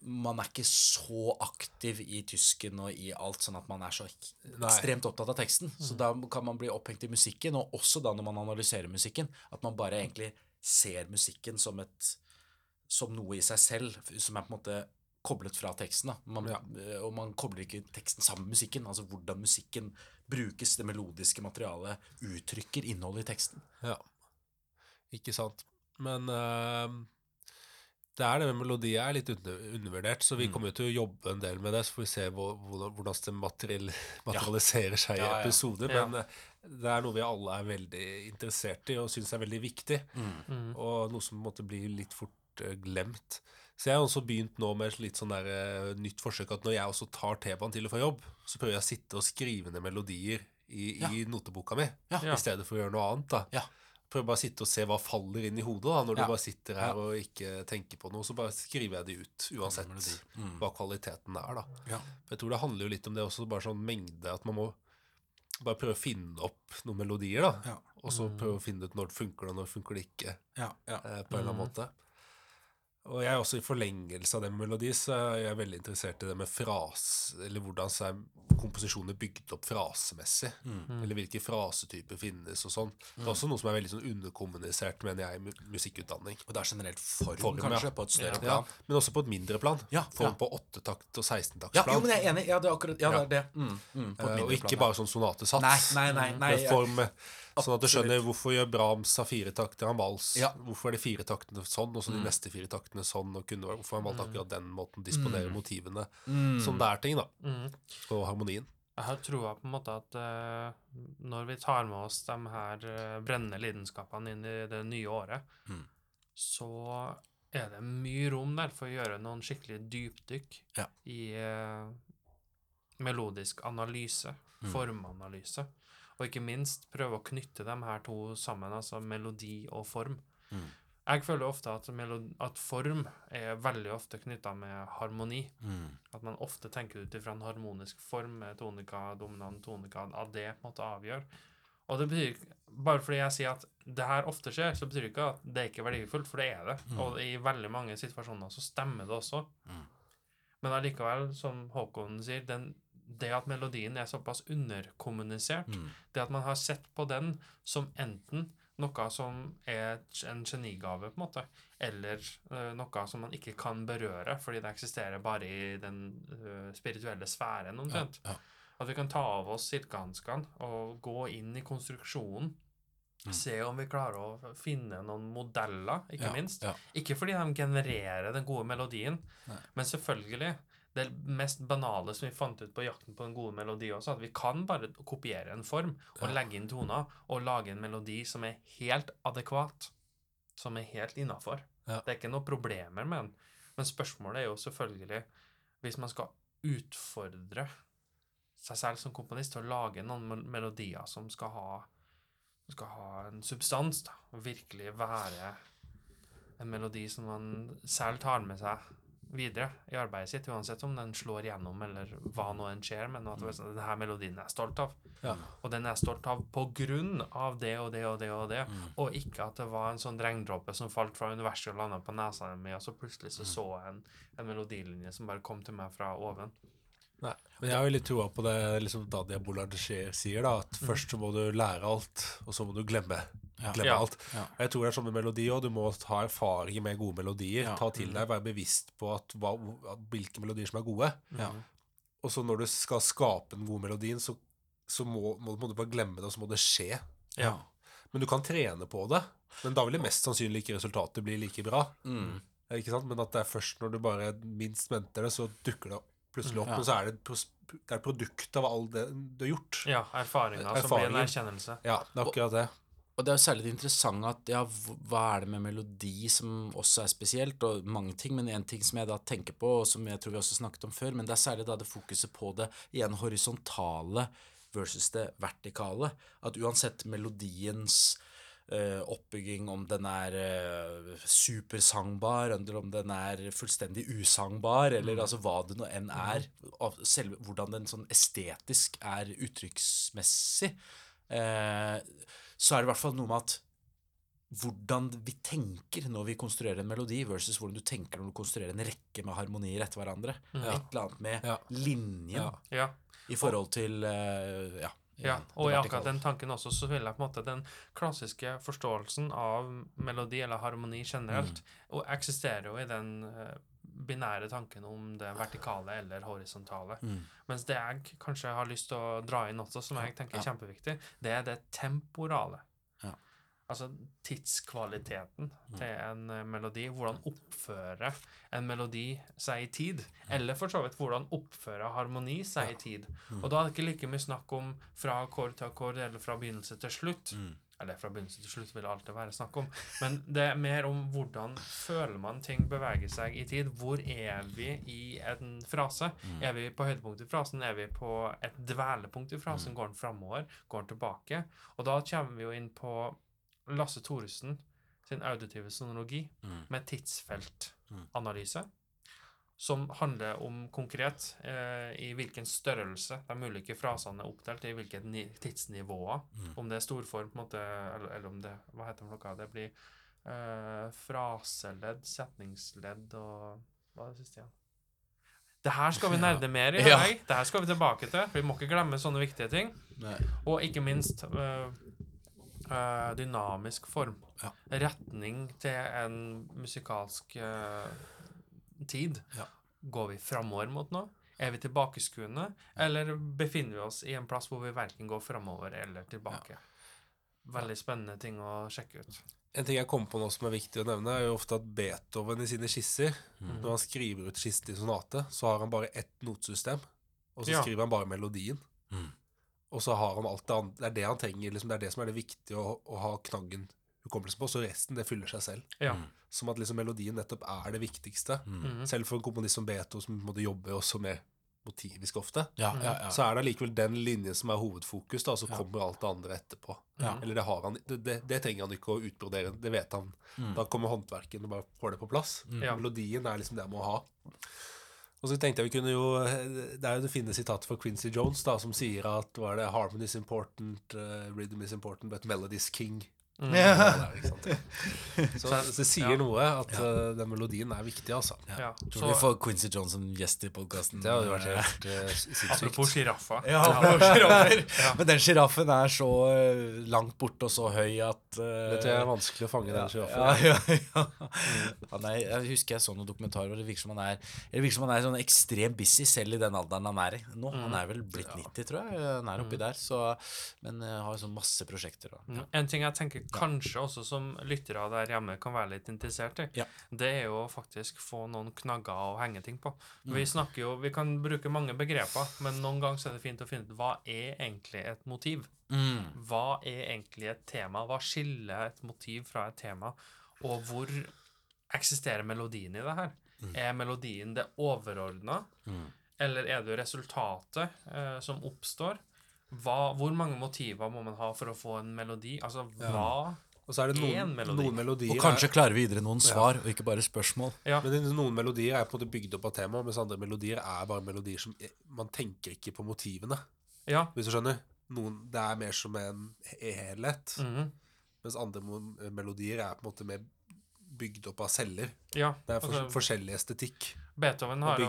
man er ikke så aktiv i tysken og i alt, sånn at man er så ekstremt opptatt av teksten. Så da kan man bli opphengt i musikken, og også da når man analyserer musikken, at man bare egentlig ser musikken som et som noe i seg selv, som er på en måte koblet fra teksten. Da. Man, Ja. eh, Og man kobler ikke teksten sammen med musikken. Altså hvordan musikken brukes, det melodiske materialet, uttrykker innholdet i teksten. Ja. Ikke sant. Men uh, det er det med melodi er litt under, undervurdert, så vi Mm. kommer jo til å jobbe en del med det. Så får vi se hvor, hvordan, hvordan det materiell, materialiserer seg Ja, i ja. episoder. Ja. Men eh, det er noe vi alle er veldig interessert i og syns er veldig viktig. Mm. Og noe som på en måte blir litt fort eh, glemt. Så jeg har også begynt nå med et litt sånn der, uh, nytt forsøk at når jeg også tar T-banen til og fra jobb, så prøver jeg å sitte og skrive ned melodier i, i noteboka mi, Ja. Ja. i stedet for å gjøre noe annet. da. Ja. Prøver bare å sitte og se hva faller inn i hodet da, når Ja. du bare sitter her Ja. og ikke tenker på noe. Så bare skriver jeg det ut, uansett. Mm. hva kvaliteten er. da. Ja. Jeg tror det handler jo litt om det også, bare sånn mengde, at man må bare prøve å finne opp noen melodier, da. Ja. Og så prøve å finne ut når det funker og når det funker det ikke, Ja, ja. eh, på en eller annen måte. Og jeg er også i forlengelse av det med melodi, så er jeg veldig interessert i det med frase, eller hvordan så er komposisjoner bygd opp frasemessig. Mm. Eller hvilke frasetyper finnes og sånn. Det er også noe som er veldig sånn underkommunisert, mener jeg, i musikkutdanning. Og det er generelt form, Form, ja. kanskje, på et større Ja. Ja, plan. men også på et mindre plan. Ja, Form ja. på åttetakt og Ja, sekstentakts jo, men jeg er enig. Ja, det er akkurat Ja, Ja. det er det. Mm, mm, Eh, og ikke plan, bare sånn sonatesats. Nei, nei, nei. nei form... jeg- sånn at du skjønner hvorfor gjør Brahms har fire takter av vals. Ja. Hvorfor er de fire taktene sånn, og så de neste fire taktene sånn, og kunne, hvorfor har han valgt akkurat den måten disponere disponere motivene. Mm. Sånn det er ting, da. Mm. Og harmonien. Jeg har troa på en måte at uh, når vi tar med oss de her uh, brennende lidenskapene inn i det nye året, Mm. så er det mye rom der for å gjøre noen skikkelig dypdykk Ja. i uh, melodisk analyse, Mm. formanalyse, og ikke minst prøve å knytte de her to sammen, altså melodi og form. Mm. Jeg føler ofte at, melodi, at form er veldig ofte knytta med harmoni. Mm. At man ofte tenker ut ifra en harmonisk form, med tonika, dominant, tonika, at det på en måte avgjør. Og det betyr Bare fordi jeg sier at det her ofte skjer, så betyr det ikke at det er ikke er verdifullt, for det er det. Mm. Og i veldig mange situasjoner så stemmer det også. Mm. Men allikevel, som Håkon sier, den, det at melodien er såpass underkommunisert, Mm. det at man har sett på den som enten noe som er en genigave, på en måte, eller uh, noe som man ikke kan berøre, fordi det eksisterer bare i den uh, spirituelle sfæren, Ja, omtrent. ja. At vi kan ta av oss silkehanskene og gå inn i konstruksjonen. Mm. Se om vi klarer å finne noen modeller, ikke Ja, minst. ja. Ikke fordi de genererer den gode melodien, Nei. men selvfølgelig det mest banale som vi fant ut på jakten på en god melodi også, at vi kan bare kopiere en form og legge inn toner og lage en melodi som er helt adekvat, som er helt innafor. Ja. Det er ikke noe problemer med den. Men spørsmålet er jo selvfølgelig, hvis man skal utfordre seg selv som komponist til å lage noen melodier som skal ha, skal ha en substans, da, og virkelig være en melodi som man selv tar med seg videre i arbeidet sitt, uansett om den slår gjennom eller hva nå enn skjer, men at mm. denne melodien er jeg stolt av. Ja. Og den er jeg stolt av på grunn av det og det og det og det, Mm. og ikke at det var en sånn regndråpe som falt fra universet og landa på nesa mi, og så plutselig så så jeg en, en melodilinje som bare kom til meg fra oven. Nei. Men jeg har jo litt troa på det liksom Dadia Boulanger sier, da. At først så må du lære alt, og så må du glemme. Glemme alt. Jeg tror det er sånn med melodi òg. Du må ta erfaring med gode melodier. Ta til deg, være bevisst på at, hva, hvilke melodier som er gode. Ja. Og så når du skal skape den gode melodien, så, så må, må, må du bare glemme det, og så må det skje. Ja. Men du kan trene på det. Men da vil det mest sannsynlig ikke resultatet bli like bra. Mm. Ikke sant? Men at det er først når du bare minst venter det, så dukker det plutselig opp. Ja. Men så er det, det er produktet produkt av all det du har gjort. Ja, erfaringa som blir en erkjennelse. Ja, det er akkurat det. Og det er jo særlig det interessante at ja, hva er det med melodi som også er spesielt, og mange ting, men en ting som jeg da tenker på, og som jeg tror vi også snakket om før, men det er særlig da det fokuset på det igjen horisontale versus det vertikale. At uansett melodiens uh, oppbygging, om den er uh, supersangbar, eller om den er fullstendig usangbar, eller altså hva det nå enn er, av selve, hvordan den sånn estetisk er uttrykksmessig, eh, så er det i hvert fall noe med at hvordan vi tenker når vi konstruerer en melodi, versus hvordan du tenker når du konstruerer en rekke med harmonier etter hverandre. Ja. Et eller annet med Ja. linjen Ja. I forhold til uh, ja, Ja, og i akkurat den tanken også, så vil jeg på en måte den klassiske forståelsen av melodi eller harmoni generelt, og eksisterer jo i den eh, binære tanken om det vertikale eller horisontale. Mm. Mens det jeg kanskje har lyst til å dra inn også, som jeg tenker er kjempeviktig, det er det temporale. Ja. Altså tidskvaliteten til en eh, melodi. Hvordan oppfører en melodi seg i tid? Eller for så vidt hvordan oppfører harmoni seg i tid? Og da er det ikke like mye snakk om fra akkord til akkord eller fra begynnelse til slutt. Mm. Eller fra begynnelse til slutt vil det alltid være snakk om. Men det er mer om hvordan føler man ting beveger seg i tid. Hvor er vi i en frase? Er vi på høydepunktet i frasen? Er vi på et dvelepunkt i frasen? Går den framover? Går den tilbake? Og da kommer vi jo inn på Lasse Thoresen sin auditive sonologi Mm. med tidsfeltanalyse. Som handler om konkret eh, i hvilken størrelse de ulike frasene er oppdelt, i hvilke ni- tidsnivåer. Mm. Om det er storform, på en måte, eller, eller om det Hva heter det for noe? Det blir eh, fraseledd, setningsledd og Hva er det siste igjen? Det her skal vi nerde mer i. Ja. Ja. Det her skal vi tilbake til. Vi må ikke glemme sånne viktige ting. Nei. Og ikke minst øh, øh, dynamisk form. Ja. Retning til en musikalsk øh, tid. Ja. Går vi framover mot noe? Er vi tilbakeskuende? Eller befinner vi oss i en plass hvor vi verken går framover eller tilbake? Veldig spennende ting å sjekke ut. En ting jeg kom på nå som er viktig å nevne, er jo ofte at Beethoven i sine skisser, Mm. når han skriver ut skissen til sonate, så har han bare ett notesystem, og så Ja. skriver han bare melodien. Mm. Og så har han alt det andre. Det er det han trenger, liksom, det er det som er det viktige å, å ha knaggen hukommelse på, så resten det fyller seg selv. Ja. Mm. Som at liksom melodien nettopp er det viktigste. Mm. Selv for en komponist som Beto, som måtte jobbe også med motivisk ofte, Ja, ja, ja. så er det allikevel den linjen som er hovedfokus, da, så Ja. kommer alt det andre etterpå. Ja. Eller det har han det, det, det trenger han ikke å utbrodere, det vet han. Mm. Da kommer håndverken og bare får det på plass. Mm. Melodien er liksom det han må ha. Og så tenkte jeg vi kunne jo Det er jo det fine sitatet fra Quincy Jones da, som sier at hva er det, 'Harmony is important, uh, rhythm is important, but melody is king'. Mm. Ja, det er, ikke? Så, så det sier Ja. noe at uh, den melodien er viktig, altså. Ja. Tror Så, vi får Quincy Jones som gjest i podkasten. Det hadde vært helt uh, sinnssykt. apropos sjiraffa. Ja. Men den sjiraffen er så eh, langt borte og så høy at uh, Det du, Det er vanskelig å fange den ja, sjiraffen. ja, ja. Er, jeg husker jeg så noen dokumentarer hvor det virker som han er Det virker som han er sånn ekstremt busy selv i den alderen han er i nå. Han er vel blitt 90, tror jeg. Han er oppi der. Så, men har sånn masse prosjekter. Da. Mm. En ting jeg tenker kanskje også som lyttere der hjemme kan være litt interessert i, Ja. det er jo faktisk få noen knagger å henge ting på. Mm. Vi snakker jo, vi kan bruke mange begreper, men noen ganger er det fint å finne ut hva er egentlig et motiv? Mm. Hva er egentlig et tema? Hva skiller et motiv fra et tema? Og hvor eksisterer melodien i det her? Er melodien det overordna, Mm. eller er det resultatet eh, som oppstår? Hva, hvor mange motiver må man ha for å få en melodi? Altså, hva Og så er det noen, melodi. noen melodier Og kanskje er, klarer vi videre noen svar, og ikke bare spørsmål. Ja. men Noen melodier er på en måte bygd opp av temaet, mens andre melodier er bare melodier som Man tenker ikke på motivene, Ja. hvis du skjønner. Noen, det er mer som en helhet, mhm, mens andre melodier er på en måte mer bygd opp av celler. ja. Det er for, Altså, forskjellig estetikk Beethoven har jo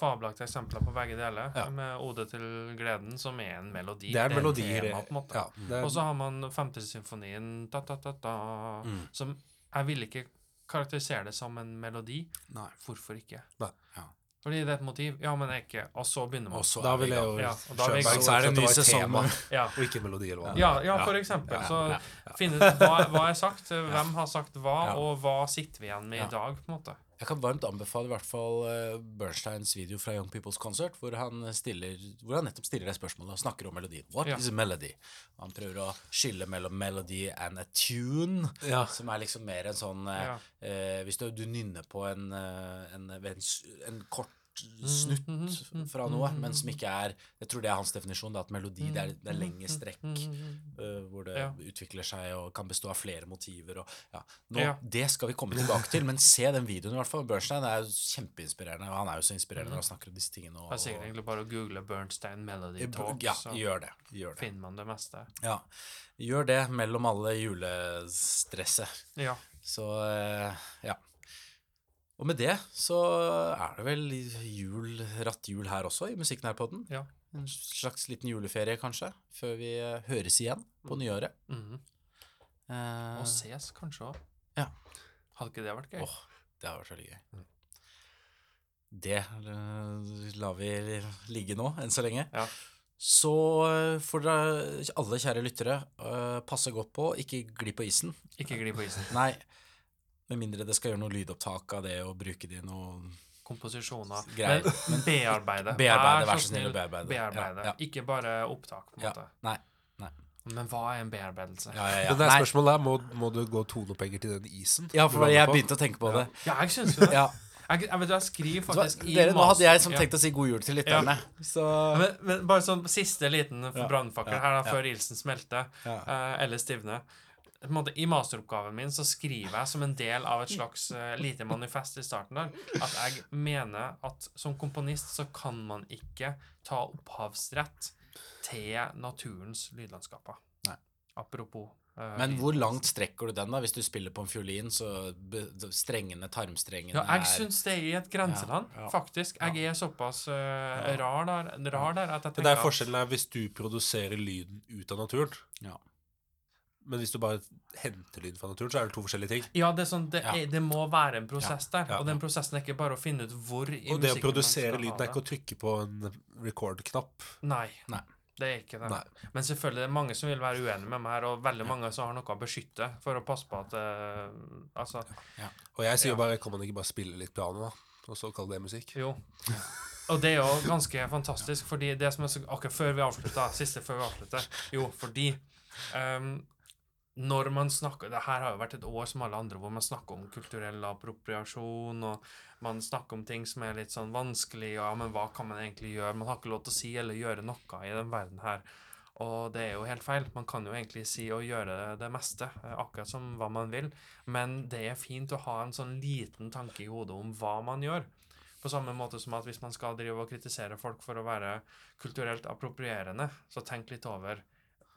fabelaktige eksempler på begge deler, Ja. med Ode til gleden, som er en melodi. Det er melodier tema, på en måte. ja, er, Og så har man femtesymfonien, ta, ta, ta, ta, Mm. som jeg vil ikke karakterisere det som en melodi. Nei. Hvorfor ikke? Nei. Ja. Fordi det er et motiv. Ja, men ikke. Og så begynner man. Og så da vil jeg jo Ja, er Schönberg. Så er det en ny sesong Ja. Og ikke melodi, eller hva? Ja, ja, for eksempel. Så ja, finne ut hva, hva er sagt, hvem har sagt hva, Ja. og hva sitter vi igjen med i dag, på en måte. Jeg kan varmt anbefale i hvert fall eh, Bernsteins video fra Young People's Concert, hvor han, stiller, hvor han nettopp stiller det spørsmålet og snakker om melodien. What Ja. is a melody? Han prøver å skille mellom melody and a tune, Ja. som er liksom mer en sånn eh, Ja. eh, Hvis du, du nynner på en, eh, en, en, en kort snutt fra noe, men som ikke er Jeg tror det er hans definisjon, da, at melodi det er, det er lengre strekk. uh, hvor det Ja. utvikler seg og kan bestå av flere motiver. Og, ja. Nå, Ja. Det skal vi komme tilbake til, men se den videoen i hvert fall. Bernstein er jo kjempeinspirerende, og han er jo så inspirerende når han snakker om disse tingene. Og, Det er sikkert egentlig bare å google Bernstein Melody Talk, ja, så gjør det. Gjør det. finner man det meste. Ja. Gjør det mellom alle julestresset. Ja. Så uh, ja. Og med det så er det vel jul, ratt jul her også, i Musikknærpodden. ja. En slags liten juleferie, kanskje, før vi eh, høres igjen på nyåret. mhm. Eh, Og ses kanskje òg. Ja. Hadde ikke det vært gøy? Åh, det hadde vært veldig gøy. Det eh, lar vi ligge nå, enn så lenge. Ja. Så eh, får dere alle kjære lyttere passe godt på, ikke gli på isen. Ikke gli på isen. Nei, med mindre det skal gjøre noe lydopptak av det og bruke det i noe Komposisjoner. Greier. Men bearbeide. Bearbeide, Vær så snill å bearbeide. bearbeide. Ja, ja. Ikke bare opptak, på en Ja, måte. nei, nei. Men hva er en bearbeidelse? Ja, ja, ja. Det er spørsmålet er, må, må du gå tonepenger til den isen? Ja, for jeg begynte å tenke på det. Ja, jeg syns jo det. Ja. Jeg, jeg vet du, jeg skriver faktisk i dere, nå hadde jeg som master- tenkt å si god jul til lytterne. Ja. Men, men bare sånn siste liten brannfakkel ja, her, da, ja. før ilsen smelter, Ja. eh, eller stivner. På en måte, I masteroppgaven min så skriver jeg som en del av et slags uh, lite manifest i starten der, at jeg mener at som komponist så kan man ikke ta opphavsrett til naturens lydlandskaper. Nei. Apropos. eh, Men hvor langt strekker du den, da? Hvis du spiller på en fiolin, så strengene, tarmstrengene Ja, jeg er syns det er i et grenseland, Ja, ja. faktisk. Jeg er såpass uh, rar, der, rar der at jeg tenker tenker det er at- forskjellen er hvis du produserer lyden ut av naturen. Men hvis du bare henter lyd fra naturen, så er det to forskjellige ting. Ja, det, er sånn, det, Ja. er, det må være en prosess der. ja, Og den prosessen er ikke bare å finne ut hvor i Og det å produsere lyden er ikke å trykke på en record-knapp. Nei. Nei. Det er ikke det. Nei. Men selvfølgelig det er mange som vil være uenige med meg her, og veldig mange som har noe å beskytte for å passe på at uh, Altså, Og jeg sier Ja. bare Kan man ikke bare spille litt piano, da? Og så kalle det musikk? jo. Og det er jo ganske fantastisk, fordi det som er så Akkurat før vi avslutter, siste før vi avslutter Jo, fordi ehm, når man snakker det her har jo vært et år som alle andre hvor man snakker om kulturell appropriasjon, og man snakker om ting som er litt sånn vanskelig, og ja, men hva kan man egentlig gjøre? Man har ikke lov til å si eller gjøre noe i den verden her. Og det er jo helt feil. Man kan jo egentlig si og gjøre det meste, eh, akkurat som hva man vil. Men det er fint å ha en sånn liten tanke i hodet om hva man gjør. På samme måte som at hvis man skal drive og kritisere folk for å være kulturelt approprierende, så tenk litt over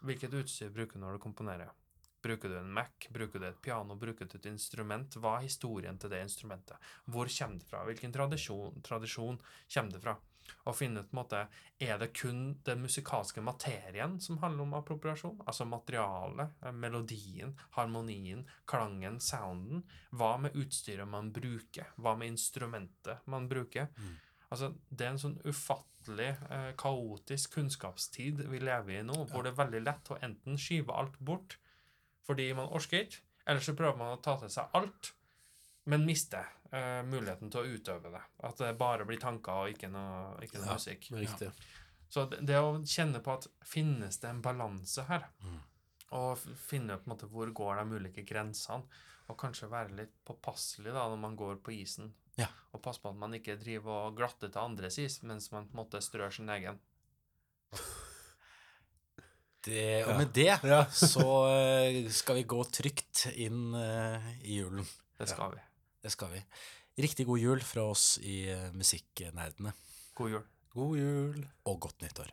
hvilket utstyr bruker når du komponerer. Bruker du en Mac? Bruker du et piano? Bruker du et instrument? Hva er historien til det instrumentet? Hvor kommer det fra? Hvilken tradisjon, tradisjon kommer det fra? Og finne ut på en måte Er det kun den musikalske materien som handler om appropriasjon? Altså materialet, eh, melodien, harmonien, klangen, sounden? Hva med utstyret man bruker? Hva med instrumentet man bruker? Altså, det er en sånn ufattelig eh, kaotisk kunnskapstid vi lever i nå, hvor det er veldig lett å enten skyve alt bort fordi man orker ikke, eller så prøver man å ta til seg alt, men mister uh, muligheten til å utøve det. At det bare blir tanker og ikke noe, ikke noe Ja. musikk. Riktig. Så det, det å kjenne på at finnes det en balanse her, Mm. og finne på en måte hvor går de ulike grensene, og kanskje være litt påpasselig da når man går på isen, Ja. og passe på at man ikke driver og glatter til andres is, mens man på en måte strør sin egen. det, Og med det Ja. så eh, skal vi gå trygt inn eh, i julen. Det skal vi. Det skal vi. Riktig god jul fra oss i eh, Musikknerdene. God jul. God jul. Og godt nyttår.